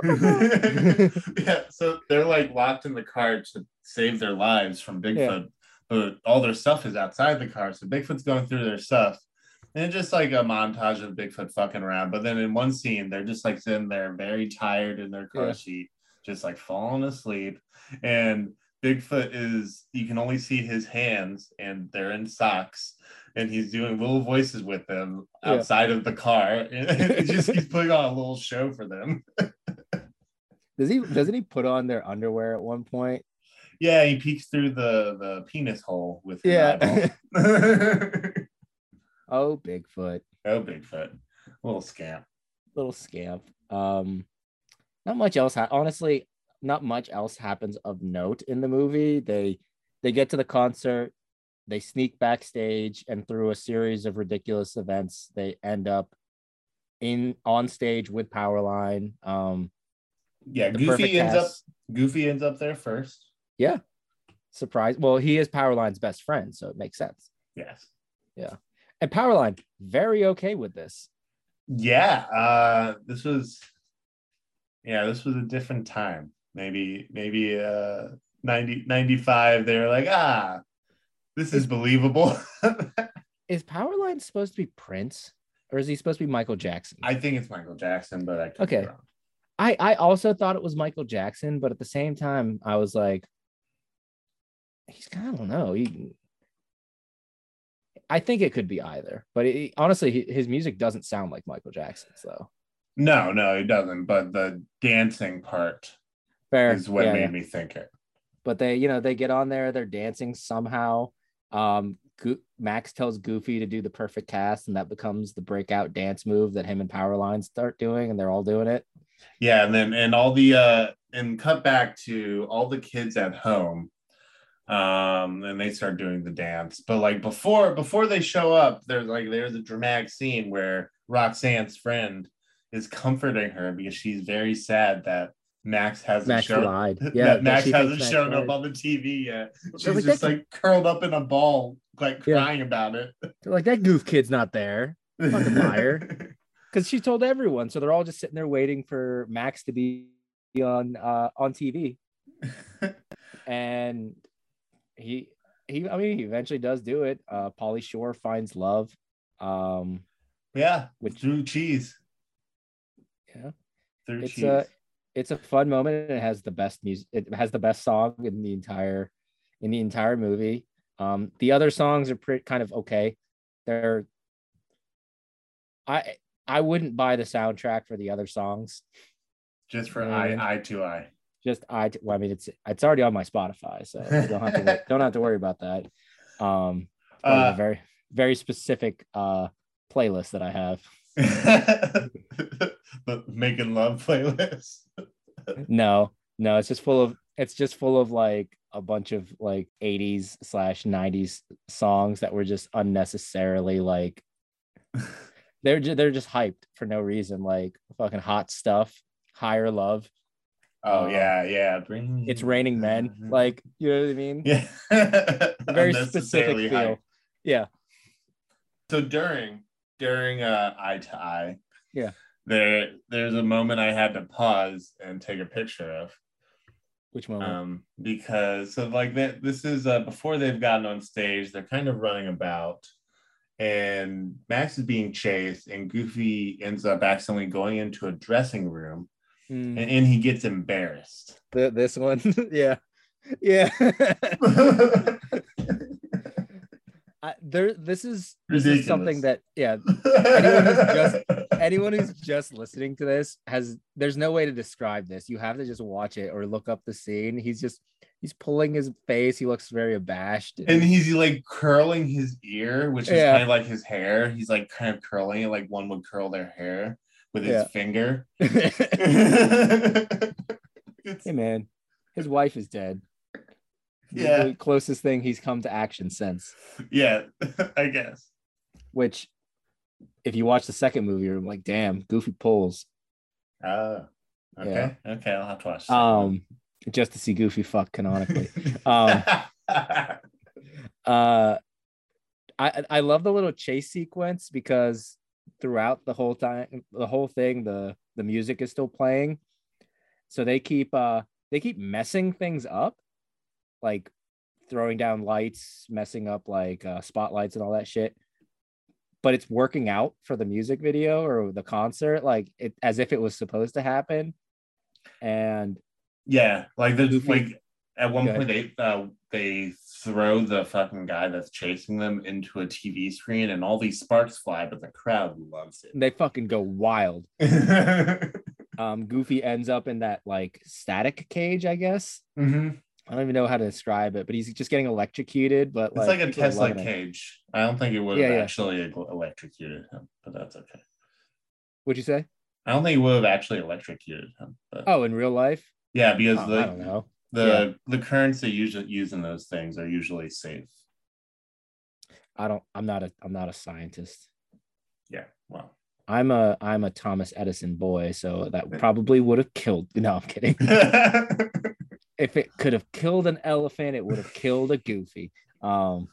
Speaker 2: (laughs)
Speaker 1: yeah, so they're like locked in the car to save their lives from Bigfoot, but all their stuff is outside the car. So Bigfoot's going through their stuff. And it's just like a montage of Bigfoot fucking around. But then in one scene, they're just like sitting there very tired in their car
Speaker 2: Yeah.
Speaker 1: seat, just like falling asleep. And Bigfoot is, you can only see his hands and they're in socks. And he's doing little voices with them
Speaker 2: Yeah.
Speaker 1: outside of the car. (laughs) And just he's (laughs) putting on a little show for them.
Speaker 2: Does he doesn't he put on their underwear at one point?
Speaker 1: Yeah, he peeks through the the penis hole with his
Speaker 2: Yeah. (laughs) Oh, Bigfoot.
Speaker 1: oh, Bigfoot, little scamp.
Speaker 2: Little scamp. Um not much else ha- honestly, not much else happens of note in the movie. They they get to the concert, they sneak backstage, and through a series of ridiculous events, they end up in on stage with Powerline. Um
Speaker 1: Yeah, Goofy ends up. Goofy ends up there first.
Speaker 2: Yeah, surprise. Well, he is Powerline's best friend, so it makes sense.
Speaker 1: Yes.
Speaker 2: And Powerline, very okay with this.
Speaker 1: Yeah. Uh, this was. Yeah, this was a different time. Maybe, maybe uh, 90, 95, They were like, ah, this is believable. (laughs)
Speaker 2: Is Powerline supposed to be Prince, or is he supposed to be Michael Jackson?
Speaker 1: I think it's Michael Jackson, but I
Speaker 2: Okay. I I also thought it was Michael Jackson, but at the same time, I was like, he's I don't know. He, I think it could be either, but it, honestly, his music doesn't sound like Michael Jackson's though.
Speaker 1: No, no, it doesn't. But the dancing part
Speaker 2: Fair
Speaker 1: is what
Speaker 2: yeah,
Speaker 1: made
Speaker 2: yeah.
Speaker 1: me think it.
Speaker 2: But they, you know, they get on there, they're dancing somehow. Um, Go- Max tells Goofy to do the perfect cast, and that becomes the breakout dance move that him and Powerline start doing, and they're all doing it.
Speaker 1: Yeah, and then and all the uh and cut back to all the kids at home. Um, and they start doing the dance. But like before before they show up, there's like there's a dramatic scene where Roxanne's friend is comforting her because she's very sad that Max hasn't
Speaker 2: Max
Speaker 1: shown
Speaker 2: lied.
Speaker 1: that (laughs)
Speaker 2: Yeah, that
Speaker 1: Max hasn't
Speaker 2: Max
Speaker 1: shown up on the TV yet. She's
Speaker 2: like,
Speaker 1: just like curled up in a ball, like
Speaker 2: Yeah.
Speaker 1: crying about it.
Speaker 2: They're (laughs) like, that goof kid's not there. Fucking (laughs) liar. because she told everyone. So they're all just sitting there waiting for Max to be on uh, on TV, and he he I mean he eventually does do it. Uh, Pauly Shore finds love. Um,
Speaker 1: yeah,
Speaker 2: with
Speaker 1: through cheese.
Speaker 2: Yeah.
Speaker 1: Through
Speaker 2: it's
Speaker 1: cheese.
Speaker 2: a it's a fun moment. and It has the best music. It has the best song in the entire in the entire movie. Um, the other songs are pretty kind of okay. They're I I wouldn't buy the soundtrack for the other songs.
Speaker 1: just for eye eye to eye.
Speaker 2: Just I well, I mean it's it's already on my Spotify, so don't have to (laughs) don't have to worry about that. Um it's part of
Speaker 1: Uh,
Speaker 2: very very specific uh playlist that I have. (laughs)
Speaker 1: the making love playlist. (laughs)
Speaker 2: No, no, it's just full of it's just full of like a bunch of like 80s slash 90s songs that were just unnecessarily like they're ju- they're just hyped for no reason like fucking hot stuff higher love
Speaker 1: Oh
Speaker 2: Um,
Speaker 1: yeah, yeah. Bring
Speaker 2: it's raining men (laughs) like you know what i mean
Speaker 1: yeah, (laughs)
Speaker 2: very specific feel
Speaker 1: hype.
Speaker 2: yeah
Speaker 1: So during during uh eye to eye,
Speaker 2: Yeah.
Speaker 1: there there's a moment I had to pause and take a picture of.
Speaker 2: which moment
Speaker 1: um because so like that this is uh before they've gotten on stage they're kind of running about and max is being chased and goofy ends up accidentally going into a dressing room
Speaker 2: Mm,
Speaker 1: and, and he gets embarrassed.
Speaker 2: Th- this one? (laughs) Yeah. Yeah. (laughs) I, there this is this is something that yeah. Anyone who's just- anyone who's just listening to this has there's no way to describe this. You have to just watch it or look up the scene. He's just he's pulling his face. He looks very abashed.
Speaker 1: And he's like curling his ear which is
Speaker 2: Yeah.
Speaker 1: kind of like his hair. He's like kind of curling it like one would curl their hair with his
Speaker 2: Yeah.
Speaker 1: finger (laughs) (laughs)
Speaker 2: hey man his wife is dead
Speaker 1: Yeah.
Speaker 2: the closest thing he's come to action since
Speaker 1: yeah (laughs) i guess
Speaker 2: which if you watch the second movie you're like damn goofy pulls
Speaker 1: Oh, okay. Okay, I'll have to watch. that
Speaker 2: um just to see goofy fuck canonically um, uh I I love the little chase sequence because throughout the whole time the whole thing the the music is still playing. So they keep uh they keep messing things up like throwing down lights messing up like uh, spotlights and all that shit. But it's working out for the music video or the concert like it as if it was supposed to happen. And
Speaker 1: yeah, like the like at one point they uh, they throw the fucking guy that's chasing them into a TV screen, and all these sparks fly, but the crowd loves it.
Speaker 2: they fucking go wild (laughs) um goofy ends up in that like static cage i guess
Speaker 1: Mhm.
Speaker 2: i don't even know how to describe it but he's just getting electrocuted but
Speaker 1: It's
Speaker 2: like,
Speaker 1: a Tesla
Speaker 2: loving it.
Speaker 1: cage. I don't think it would have
Speaker 2: Yeah,
Speaker 1: actually electrocuted him, but that's okay.
Speaker 2: what'd you say
Speaker 1: I don't think it would have actually electrocuted him. But
Speaker 2: oh in real life
Speaker 1: yeah, because
Speaker 2: Oh,
Speaker 1: the
Speaker 2: i don't know
Speaker 1: the the currents they usually use in those things are usually safe.
Speaker 2: i don't i'm not a i'm not a scientist
Speaker 1: Yeah, well.
Speaker 2: i'm a i'm a thomas edison boy so that (laughs) probably would have killed no i'm kidding (laughs) if it could have killed an elephant it would have killed a goofy um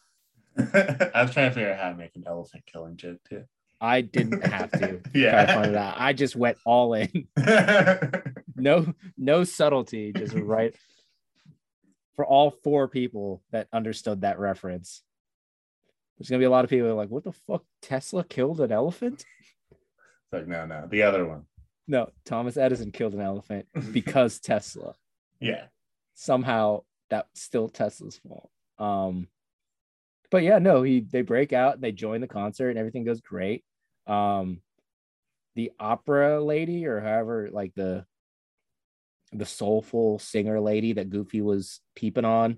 Speaker 2: (laughs)
Speaker 1: I was trying to figure out how to make an elephant killing joke too.
Speaker 2: i didn't have to try to find
Speaker 1: yeah.
Speaker 2: it out. i just went all in no no subtlety just right for all four people that understood that reference. There's gonna be a lot of people like what the fuck? Tesla killed an elephant?
Speaker 1: It's like no, no, the other one.
Speaker 2: no thomas edison killed an elephant (laughs) because tesla.
Speaker 1: Yeah.
Speaker 2: somehow that's still tesla's fault. Um but yeah no he they break out and they join the concert and everything goes great. Um the opera lady or however like the the soulful singer lady that goofy was peeping on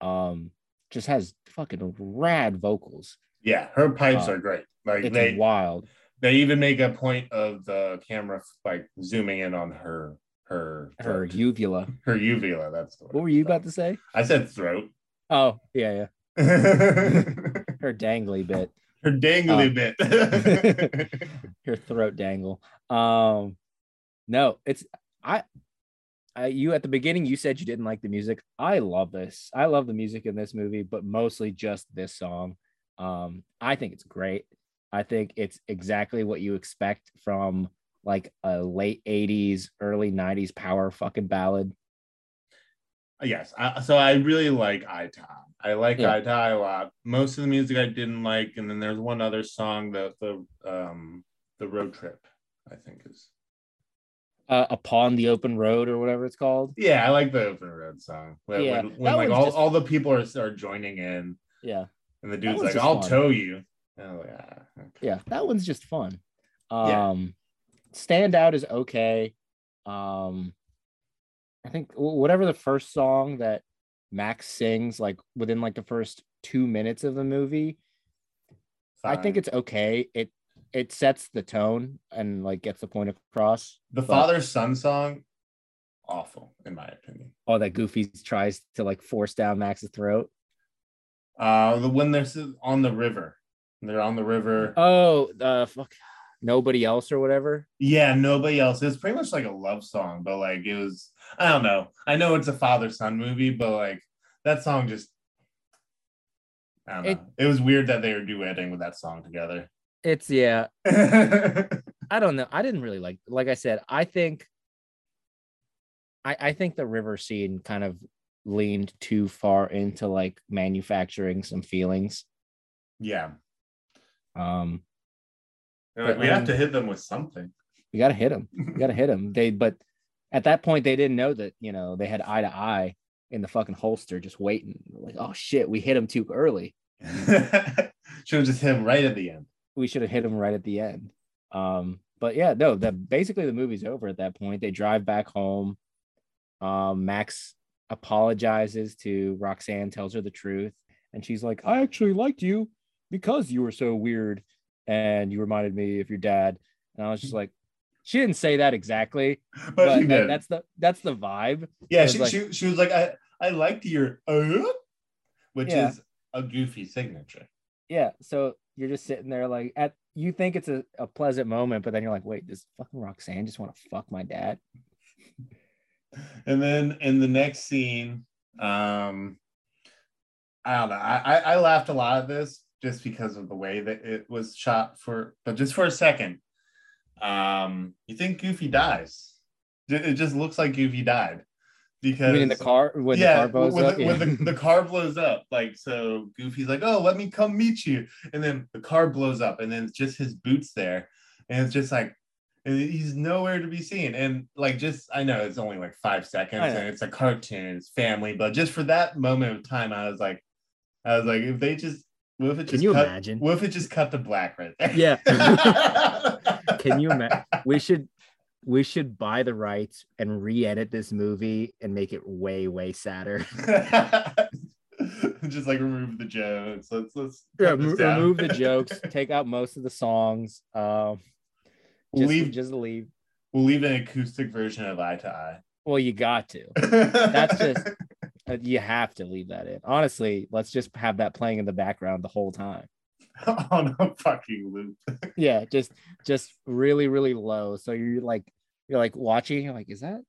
Speaker 2: um just has fucking rad vocals
Speaker 1: Yeah. Her pipes
Speaker 2: Uh,
Speaker 1: are great. Like
Speaker 2: it's
Speaker 1: they
Speaker 2: wild
Speaker 1: they even make a point of the camera like zooming in on her her
Speaker 2: her
Speaker 1: throat.
Speaker 2: uvula
Speaker 1: her uvula. That's
Speaker 2: what were you about to say
Speaker 1: I said throat.
Speaker 2: oh yeah yeah
Speaker 1: her (laughs)
Speaker 2: her dangly bit Her
Speaker 1: dangly
Speaker 2: Uh,
Speaker 1: bit. (laughs)
Speaker 2: your throat dangle. Um, no, it's I, I. You at the beginning, you said you didn't like the music. I love this. I love the music in this movie, but mostly just this song. Um, I think it's great. I think it's exactly what you expect from like a late '80s, early '90s power fucking ballad.
Speaker 1: yes. I, so I really like to I like
Speaker 2: Yeah.
Speaker 1: Eye a lot. Most of the music I didn't like, and then there's one other song that the um the road trip I think is
Speaker 2: Uh, upon the open road or whatever it's called.
Speaker 1: yeah I like the open road song when,
Speaker 2: Yeah,
Speaker 1: when, when like all,
Speaker 2: just-
Speaker 1: all the people are, are joining in
Speaker 2: Yeah,
Speaker 1: and the dude's like I'll
Speaker 2: fun.
Speaker 1: tow you Oh I'm like, ah, okay.
Speaker 2: yeah, that one's just fun. Um,
Speaker 1: Yeah.
Speaker 2: stand out is okay. Um, I think whatever the first song that Max sings, like within like the first two minutes of the movie, I think it's okay. It it sets the tone and like gets the point across.
Speaker 1: the
Speaker 2: but-
Speaker 1: father son song awful in my opinion.
Speaker 2: Oh, that Goofy tries to like force down Max's throat.
Speaker 1: Uh, the when they're on the river, they're on the river.
Speaker 2: Oh, uh, fuck, nobody else or whatever.
Speaker 1: Yeah, nobody else. It's pretty much like a love song, but like it was. I don't know. I know it's a father son movie, but like that song just. I don't know. It, it was weird that they were duetting with that song together.
Speaker 2: It's yeah. (laughs) I don't know. I didn't really like. Like I said, I think. I I think the river scene kind of leaned too far into like manufacturing some feelings.
Speaker 1: Yeah.
Speaker 2: Um.
Speaker 1: Like, we have to hit them with something.
Speaker 2: We got to hit them. We got to hit them. (laughs) They, but at that point, they didn't know that you know they had eye to eye in the fucking holster, just waiting. Like, oh shit, we hit him too early. (laughs)
Speaker 1: should have just hit him right at the end.
Speaker 2: We should have hit him right at the end. Um, but yeah, no, that basically the movie's over at that point. They drive back home. Um, Max apologizes to Roxanne, tells her the truth, and she's like, "I actually liked you because you were so weird, and you reminded me of your dad." And I was just like, she didn't say that exactly, (laughs) but, but that, that's the that's the vibe.
Speaker 1: Yeah, she, like, she she was like, "I I liked your uh, which yeah. is a goofy signature.
Speaker 2: Yeah, so you're just sitting there like at you think it's a, a pleasant moment, but then you're like, wait, does fucking Roxanne just want to fuck my dad? (laughs)
Speaker 1: And then in the next scene, um, I don't know. I, I laughed a lot at this just because of the way that it was shot for, but just for a second. Um, you think Goofy dies? It just looks like Goofy died because
Speaker 2: in the car when yeah, the car blows
Speaker 1: when
Speaker 2: up,
Speaker 1: the,
Speaker 2: yeah.
Speaker 1: when the, the car (laughs) blows up like so goofy's like oh let me come meet you. And then the car blows up and then it's just his boots there and it's just like he's nowhere to be seen. And like just i know it's only like five seconds and it's a cartoon it's family but just for that moment of time i was like i was like if they just what if it just
Speaker 2: can you
Speaker 1: cut,
Speaker 2: imagine?
Speaker 1: what if it just cut to black right there?
Speaker 2: Yeah. (laughs) Can you imagine we should we should buy the rights and re-edit this movie and make it way way sadder. (laughs)
Speaker 1: Just like remove the jokes. Let's let's
Speaker 2: yeah, remove the jokes (laughs) take out most of the songs um just, leave just leave.
Speaker 1: We'll leave an acoustic version of eye to eye.
Speaker 2: Well you got to. That's just (laughs) uh, you have to leave that in. Honestly let's just have that playing in the background the whole time (laughs)
Speaker 1: on a fucking loop. (laughs)
Speaker 2: yeah, just just really really low. So you're like you're like watching. You're like, is that?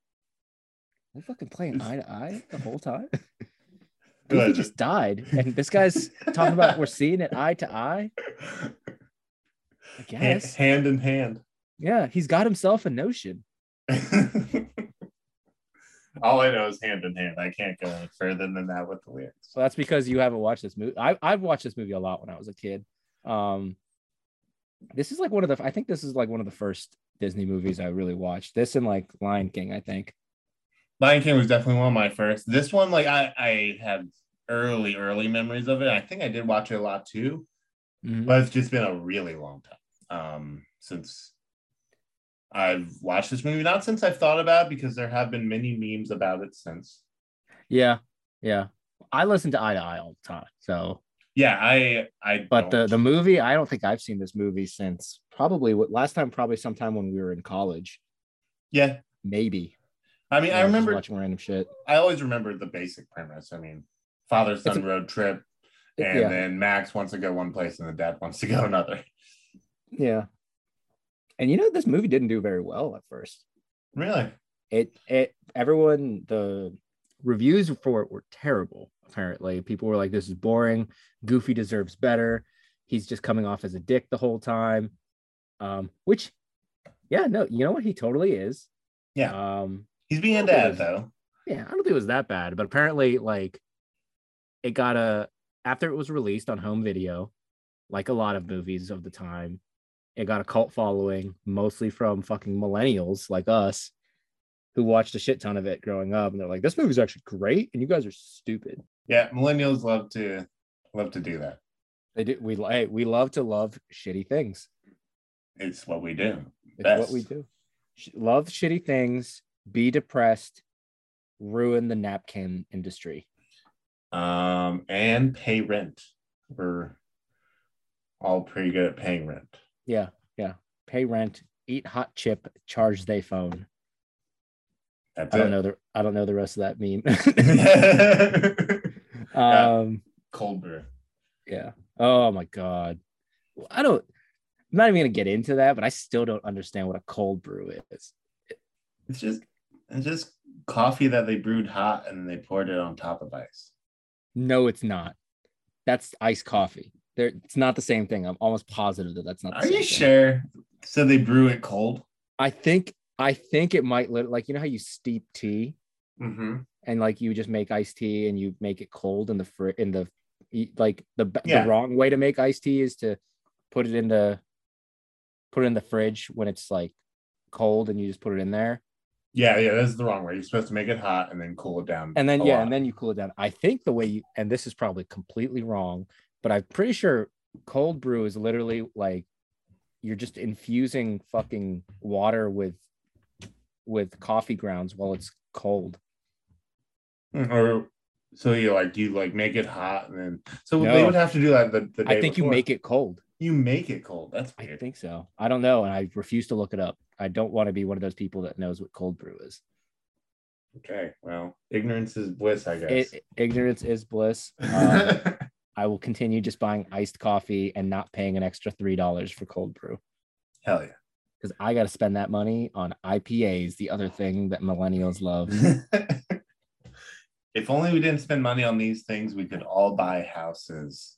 Speaker 2: They fucking playing eye to eye the whole time. (laughs) he just died, and this guy's talking about we're seeing it eye to eye. I guess
Speaker 1: hand in hand.
Speaker 2: Yeah, he's got himself a notion.
Speaker 1: All I know is hand in hand. I can't go any further than that with the lyrics.
Speaker 2: So that's because you haven't watched this movie. I, I've watched this movie a lot when I was a kid. Um, this is like one of the. I think this is like one of the first Disney movies I really watched. This and like Lion King, I think.
Speaker 1: Lion King was definitely one of my first. This one, like I, I had early, early memories of it. I think I did watch it a lot too, mm-hmm. but it's just been a really long time um, since I've watched this movie. Not since I've thought about it, because there have been many memes about it since.
Speaker 2: Yeah, yeah. I listen to Eye to Eye all the time, so
Speaker 1: yeah, I I.
Speaker 2: But don't. the the movie, I don't think I've seen this movie since probably what last time, probably sometime when we were in college.
Speaker 1: Yeah,
Speaker 2: maybe.
Speaker 1: I mean, I, I remember
Speaker 2: watching random shit.
Speaker 1: I always remember the basic premise. I mean, father son road trip, and yeah. then Max wants to go one place and the dad wants to go another.
Speaker 2: Yeah, and you know this movie didn't do very well at first.
Speaker 1: Really?
Speaker 2: It it everyone the reviews for it were terrible. Apparently, people were like, "This is boring. Goofy deserves better. He's just coming off as a dick the whole time." Um, which, yeah, no, you know what? He totally is.
Speaker 1: Yeah. Um, he's being dad though.
Speaker 2: Yeah, I don't think it was that bad, but apparently, like, it got a after it was released on home video, like a lot of movies of the time, it got a cult following, mostly from fucking millennials like us who watched a shit ton of it growing up and they're like this movie's actually great and you guys are stupid
Speaker 1: yeah millennials love to love to do that.
Speaker 2: They do we hey, we love to love shitty things.
Speaker 1: It's what we do.
Speaker 2: It's Best. what we do. Love shitty things be depressed ruin the napkin industry.
Speaker 1: Um and pay rent. We're all pretty good at paying rent.
Speaker 2: Yeah yeah. Pay rent eat hot chip charge they phone
Speaker 1: That's
Speaker 2: I don't
Speaker 1: it.
Speaker 2: know the I don't know the rest of that meme. (laughs) (laughs)
Speaker 1: Yeah.
Speaker 2: um,
Speaker 1: Cold brew.
Speaker 2: yeah. Oh my god. I don't. I'm not even gonna get into that, but I still don't understand what a cold brew is.
Speaker 1: It's just it's just coffee that they brewed hot and they poured it on top of ice.
Speaker 2: No, it's not. That's iced coffee. There, it's not the same thing. I'm almost positive that that's not. The
Speaker 1: Are you
Speaker 2: thing.
Speaker 1: sure? So they brew it cold?
Speaker 2: I think I think it might lit- like you know how you steep tea
Speaker 1: Mm-hmm.
Speaker 2: and like you just make iced tea and you make it cold in the fr- in the like the
Speaker 1: Yeah.
Speaker 2: the wrong way to make iced tea is to put it in the put it in the fridge when it's like cold and you just put it in there
Speaker 1: Yeah, yeah, that's the wrong way. You're supposed to make it hot and then cool it down.
Speaker 2: and then yeah
Speaker 1: lot.
Speaker 2: and then you cool it down. I think the way you and this is probably completely wrong, but I'm pretty sure cold brew is literally like you're just infusing fucking water with with coffee grounds while it's cold.
Speaker 1: Mm, or so you like you like make it hot and then so
Speaker 2: No.
Speaker 1: they would have to do that the, the
Speaker 2: I think you make it cold.
Speaker 1: you make it cold. That's
Speaker 2: I think so. I don't know, and I refuse to look it up. I don't want to be one of those people that knows what cold brew is.
Speaker 1: Okay, well, ignorance is bliss, I guess.
Speaker 2: It, ignorance is bliss. (laughs) Um, I will continue just buying iced coffee and not paying an extra three dollars for cold brew
Speaker 1: Hell
Speaker 2: because I got to spend that money on IPAs, the other thing that millennials love. (laughs)
Speaker 1: if only we didn't spend money on these things, we could all buy houses.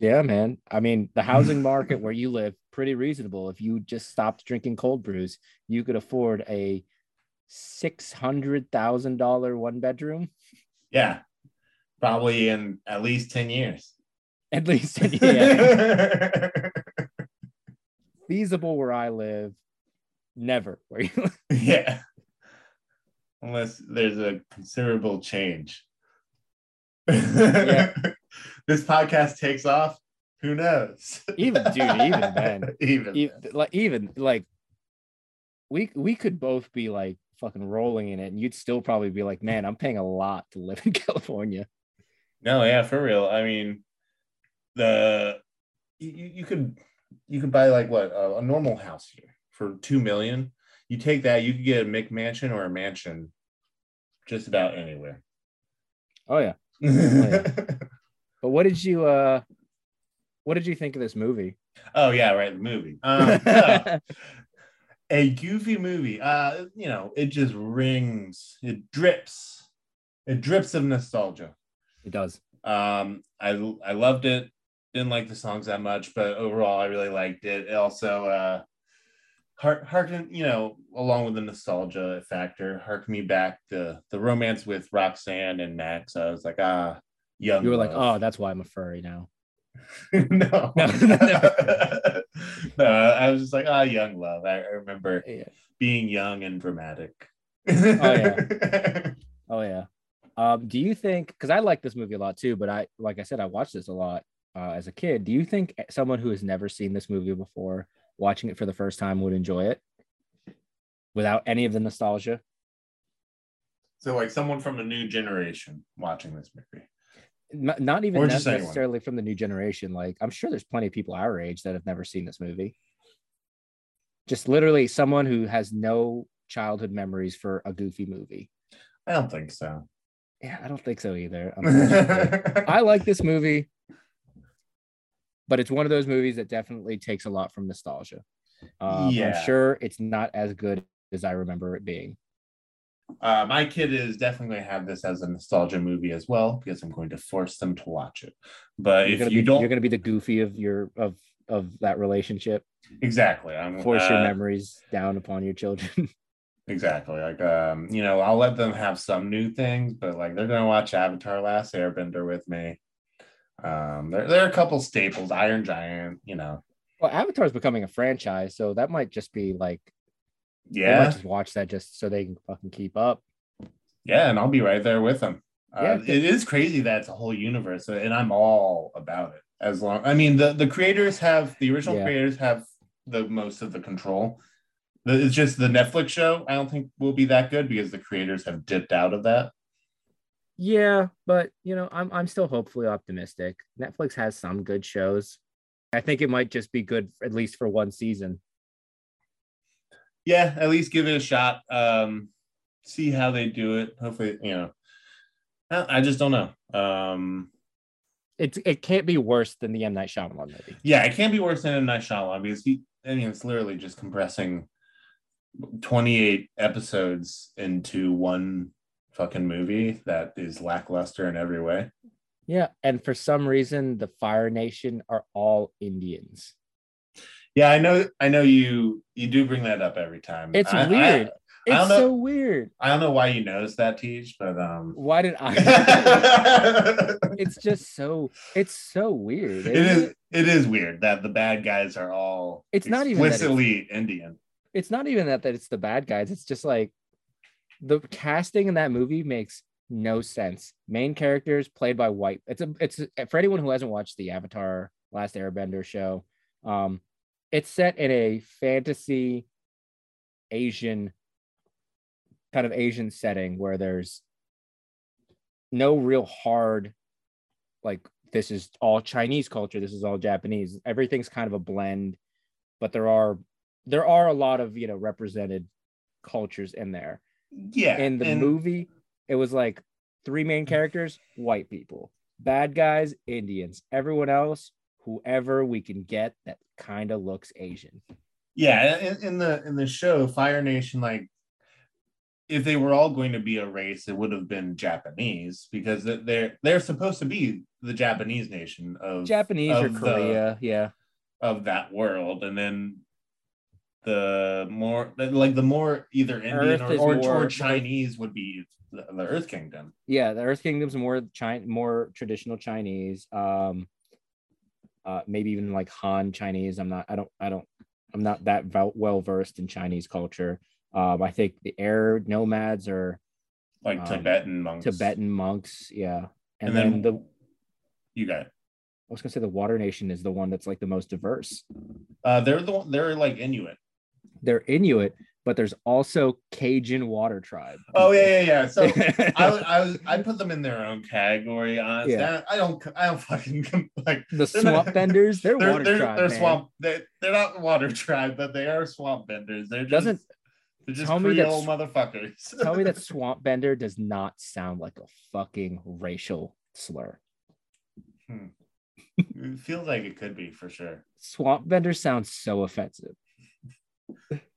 Speaker 2: Yeah, man. I mean, the housing (laughs) market where you live pretty reasonable. If you just stopped drinking cold brews, you could afford a six hundred thousand dollar one bedroom
Speaker 1: Yeah, probably in at least 10 years.
Speaker 2: at least. (laughs) yeah. Feasible where I live. Never (laughs) where you live.
Speaker 1: yeah. Unless there's a considerable change.
Speaker 2: Yeah. (laughs)
Speaker 1: this podcast takes off. Who knows?
Speaker 2: Even dude, even then, (laughs)
Speaker 1: Even
Speaker 2: E-
Speaker 1: then.
Speaker 2: like even like we we could both be like fucking rolling in it, and you'd still probably be like, man, I'm paying a lot to live in California.
Speaker 1: No, yeah, for real. I mean, the you you could you could buy like what a, a normal house here for two million. You take that, you could get a McMansion or a mansion, just about anywhere.
Speaker 2: Oh yeah. (laughs) But what did you uh what did you think of this movie?
Speaker 1: oh yeah, right. The movie. Um, (laughs) so, a goofy movie. Uh, you know, it just rings. It drips. It drips of nostalgia.
Speaker 2: it does.
Speaker 1: Um, I I loved it. Didn't like the songs that much, but overall, I really liked it. It also, uh, heart harken, you know, along with the nostalgia factor, harken me back to the romance with Roxanne and Max. I was like, ah, young.
Speaker 2: You were like, oh, that's why I'm a furry now. (laughs) (laughs)
Speaker 1: no,
Speaker 2: No, (laughs)
Speaker 1: no, I was just like, ah, young love. I, I remember
Speaker 2: Yeah.
Speaker 1: being young and dramatic.
Speaker 2: Oh yeah. Oh yeah. Um, do you think because I like this movie a lot too, but I like I said, I watched this a lot uh, as a kid. Do you think someone who has never seen this movie before, watching it for the first time, would enjoy it without any of the nostalgia?
Speaker 1: so, like, someone from a new generation watching this movie.
Speaker 2: N- not even
Speaker 1: anyone.
Speaker 2: necessarily from the new generation. Like I'm sure there's plenty of people our age that have never seen this movie. Just literally someone who has no childhood memories for a goofy movie.
Speaker 1: I don't think so.
Speaker 2: Yeah, I don't think so either. (laughs) I like this movie, but it's one of those movies that definitely takes a lot from nostalgia. Um,
Speaker 1: Yeah.
Speaker 2: I'm sure it's not as good as I remember it being.
Speaker 1: Uh, my kid is definitely going to have this as a nostalgia movie as well because I'm going to force them to watch it. But
Speaker 2: You're
Speaker 1: if
Speaker 2: gonna
Speaker 1: you
Speaker 2: be,
Speaker 1: don't,
Speaker 2: you're gonna be the goofy of your of of that relationship.
Speaker 1: exactly, I'm
Speaker 2: Force your
Speaker 1: uh,
Speaker 2: memories down upon your children. (laughs)
Speaker 1: Exactly. Like, um, you know, I'll let them have some new things, but like they're gonna watch Avatar: Last Airbender with me. Um, there, there are a couple staples, Iron Giant. You know,
Speaker 2: well, Avatar is becoming a franchise, so that might just be like
Speaker 1: yeah,
Speaker 2: just watch that just so they can fucking keep up.
Speaker 1: yeah, and I'll be right there with them. Uh,
Speaker 2: Yeah.
Speaker 1: it is crazy that it's a whole universe, and I'm all about it. As long, I mean, the the creators have the original
Speaker 2: Yeah.
Speaker 1: creators have the most of the control. The- It's just the Netflix show. I don't think will be that good because the creators have dipped out of that.
Speaker 2: Yeah, but you know, I'm I'm still hopefully optimistic. Netflix has some good shows. I think it might just be good at least for one season.
Speaker 1: yeah, at least give it a shot. Um, see how they do it. Hopefully, you know, I, just don't know. Um,
Speaker 2: It's it can't be worse than the M Night Shyamalan movie.
Speaker 1: yeah, it can't be worse than a Night Shyamalan because he, I mean, it's literally just compressing 28 episodes into one fucking movie that is lackluster in every way.
Speaker 2: Yeah, and for some reason, the Fire Nation are all Indians.
Speaker 1: Yeah, I know. I know you. You do bring that up every time.
Speaker 2: It's
Speaker 1: I- I-
Speaker 2: weird.
Speaker 1: I
Speaker 2: it's
Speaker 1: know-
Speaker 2: so weird.
Speaker 1: I, don't know why you noticed that, Teach, but um.
Speaker 2: Why did I? (laughs) it's just so. It's so weird.
Speaker 1: it is. It is weird that the bad guys are all.
Speaker 2: It's not even it's-
Speaker 1: explicitly Indian.
Speaker 2: it's not even that that it's the bad guys. It's just like the casting in that movie makes no sense. Main characters played by white. It's a it's a, for anyone who hasn't watched the Avatar Last Airbender show. Um, it's set in a fantasy Asian kind of Asian setting where there's no real hard like this is all Chinese culture, this is all Japanese. Everything's kind of a blend, but there are there are a lot of you know represented cultures in there.
Speaker 1: Yeah.
Speaker 2: In the
Speaker 1: and-
Speaker 2: movie, it was like three main characters, white people, bad guys, Indians, everyone else, whoever we can get that kind of looks Asian.
Speaker 1: Yeah, in, in the in the show, Fire Nation, like if they were all going to be a race, it would have been Japanese because they're they're supposed to be the Japanese nation of
Speaker 2: Japanese or
Speaker 1: of the-
Speaker 2: Korea, yeah.
Speaker 1: of that world, and then the more like the more either Indian or, or,
Speaker 2: more-
Speaker 1: or Chinese would be the, the Earth Kingdom.
Speaker 2: yeah the earth kingdom's more China, more traditional chinese um uh maybe even like han chinese i'm not i don't i don't i'm not that well versed in chinese culture um i think the air nomads are
Speaker 1: Like
Speaker 2: Um,
Speaker 1: Tibetan monks.
Speaker 2: tibetan monks yeah and,
Speaker 1: And
Speaker 2: then,
Speaker 1: then-
Speaker 2: the
Speaker 1: You got it.
Speaker 2: was gonna say the water nation is the one that's like the most diverse
Speaker 1: Uh, they're the one- they're like Inuit.
Speaker 2: They're inuit but there's also cajun water tribe
Speaker 1: Oh yeah, yeah, yeah. So I,
Speaker 2: I,
Speaker 1: was- (laughs) I was I put them in their own category. Honestly,
Speaker 2: Yeah.
Speaker 1: I, don't I don't fucking (laughs) like
Speaker 2: the
Speaker 1: they're not-
Speaker 2: swamp benders they're, (laughs)
Speaker 1: they're
Speaker 2: water
Speaker 1: they're,
Speaker 2: tribe
Speaker 1: they're
Speaker 2: man.
Speaker 1: swamp they, they're not water tribe, but they are swamp benders. They're just
Speaker 2: Doesn't-
Speaker 1: they're just
Speaker 2: tell me that
Speaker 1: motherfuckers.
Speaker 2: Tell me that swamp bender does not sound like a fucking racial slur. Hmm.
Speaker 1: it feels like it could be for sure.
Speaker 2: Swamp bender sounds so offensive.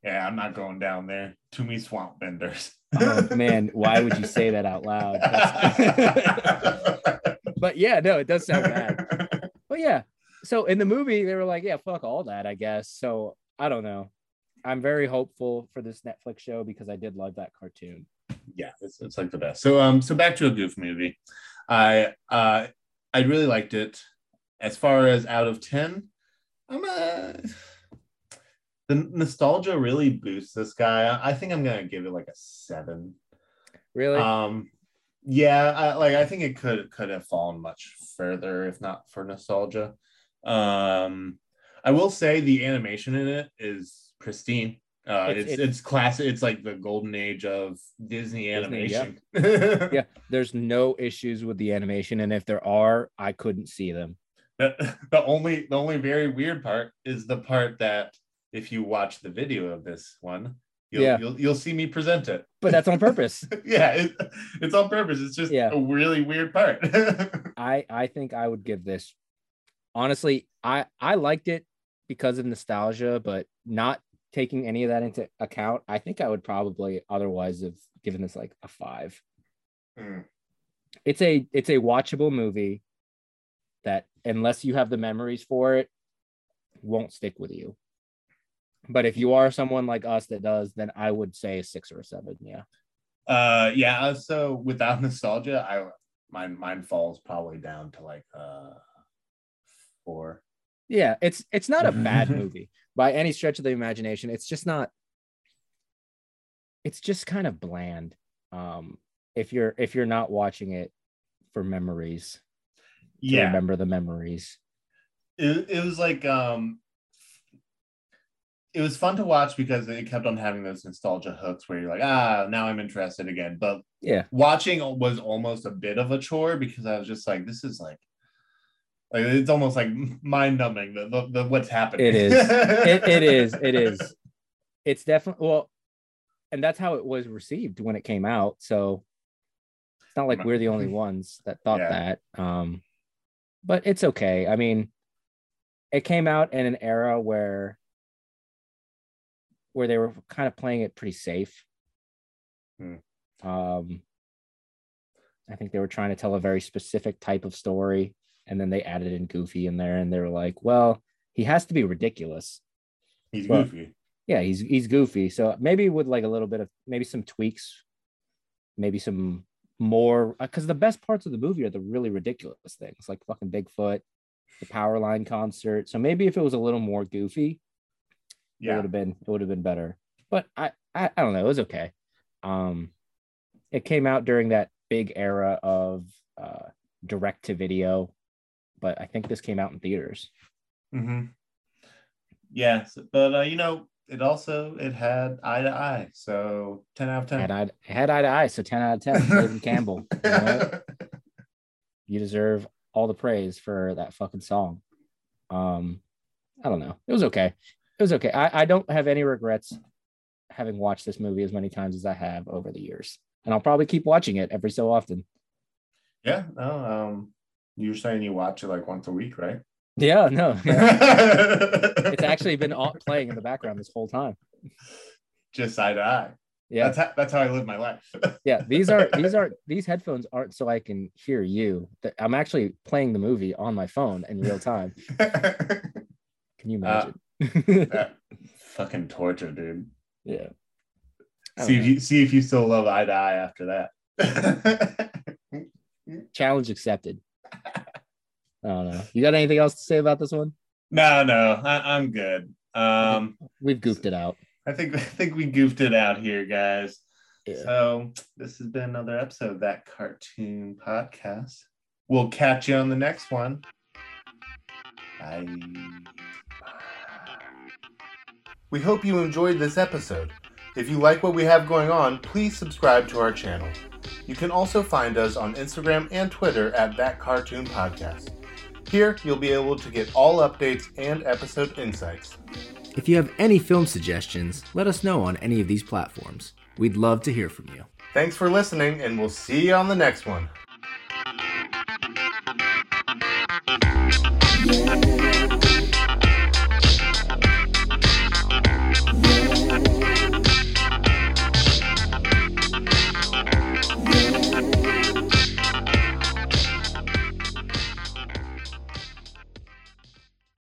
Speaker 1: Yeah, I'm not going down there. To me, swamp benders.
Speaker 2: Oh man, why would you say that out loud? (laughs) But yeah, no, it does sound bad. But yeah, so in the movie, they were like, yeah, fuck all that, I guess. So I don't know. I'm very hopeful for this Netflix show because I did love that cartoon.
Speaker 1: yeah, it's, it's like the best. So um, so back to a goof movie. I uh, I really liked it. As far as out of ten, I'm a. The nostalgia really boosts this guy. I think I'm gonna give it like a seven.
Speaker 2: Really?
Speaker 1: Um, yeah, I, like I think it could could have fallen much further if not for nostalgia. Um, I will say the animation in it is pristine. Uh,
Speaker 2: It's-
Speaker 1: it's
Speaker 2: it's-
Speaker 1: it's classic. It's like the golden age of Disney
Speaker 2: Disney,
Speaker 1: animation. (laughs)
Speaker 2: yeah, there's no issues with the animation, and if there are, I couldn't see them.
Speaker 1: the, (laughs) the only the only very weird part is the part that if you watch the video of this one, you'll
Speaker 2: Yeah.
Speaker 1: you'll, you'll see me present it.
Speaker 2: But that's on purpose. (laughs)
Speaker 1: yeah, it, it's on purpose. It's just
Speaker 2: Yeah.
Speaker 1: a really weird part. (laughs)
Speaker 2: I I think I would give this honestly I I liked it because of nostalgia but not taking any of that into account I think I would probably otherwise have given this like a 5
Speaker 1: Hmm.
Speaker 2: it's a it's a watchable movie that unless you have the memories for it won't stick with you but if you are someone like us that does then I would say 6 or 7 yeah
Speaker 1: Uh, yeah. uh, So without (laughs) nostalgia, I mine mine falls probably down to like uh four.
Speaker 2: Yeah, it's it's not a bad (laughs) movie by any stretch of the imagination. It's just not. It's just kind of bland. Um, if you're if you're not watching it for memories,
Speaker 1: Yeah,
Speaker 2: remember the memories.
Speaker 1: it, it was like um, it was fun to watch because it kept on having those nostalgia hooks where you're like, ah, now I'm interested again. But
Speaker 2: Yeah,
Speaker 1: watching was almost a bit of a chore because I was just like, this is like. Like it's almost like mind numbing the, the, the what's happening.
Speaker 2: It is. (laughs) it, it is it is. It's definitely well. and that's how it was received when it came out. So it's not like we're the only ones that thought
Speaker 1: Yeah.
Speaker 2: that. Um, but it's okay. I mean, it came out in an era where where they were kind of playing it pretty safe.
Speaker 1: Hmm.
Speaker 2: Um, I think they were trying to tell a very specific type of story, and then they added in Goofy in there, and they were like, "Well, he has to be ridiculous."
Speaker 1: He's
Speaker 2: Well,
Speaker 1: goofy.
Speaker 2: yeah he's he's goofy so maybe with like a little bit of maybe some tweaks maybe some more because the best parts of the movie are the really ridiculous things like fucking bigfoot the Powerline concert so maybe if it was a little more goofy it would have been it would have been better but I, I i don't know it was okay um it came out during that big era of uh direct to video but i think this came out in theaters
Speaker 1: Mm-hmm. Yes, but uh, you know, it also it had eye to eye, so ten out of ten.
Speaker 2: had eye, had eye to eye so 10 out of 10 Tevin Campbell you know (laughs) you deserve all the praise for that fucking song. Um, I don't know. It was okay. It was okay. I, I don't have any regrets having watched this movie as many times as I have over the years. And I'll probably keep watching it every so often.
Speaker 1: yeah, no, um, you were saying you watch it like once a week, right?
Speaker 2: Yeah, no. (laughs) It's actually been all, playing in the background this whole time.
Speaker 1: just eye to eye.
Speaker 2: Yeah.
Speaker 1: That's how, that's how I live my life. (laughs)
Speaker 2: Yeah. These are these are these headphones aren't so I can hear you. I'm actually playing the movie on my phone in real time. (laughs) Can you
Speaker 1: Uh,
Speaker 2: imagine?
Speaker 1: That fucking torture, dude.
Speaker 2: yeah. I don't
Speaker 1: See if
Speaker 2: know.
Speaker 1: you see if you still love eye to eye after that. (laughs)
Speaker 2: Challenge accepted. I don't know. You got anything else to say about this one?
Speaker 1: no, no, I, I'm good. Um,
Speaker 2: We've goofed it out.
Speaker 1: I think I think we goofed it out here, guys.
Speaker 2: Yeah.
Speaker 1: So this has been another episode of that cartoon podcast. We'll catch you on the next one. Bye. We hope you enjoyed this episode. If you like what we have going on, please subscribe to our channel. You can also find us on Instagram and Twitter at That Cartoon Podcast. Here, you'll be able to get all updates and episode insights.
Speaker 3: If you have any film suggestions, let us know on any of these platforms. We'd love to hear from you.
Speaker 1: Thanks for listening, and we'll see you on the next one.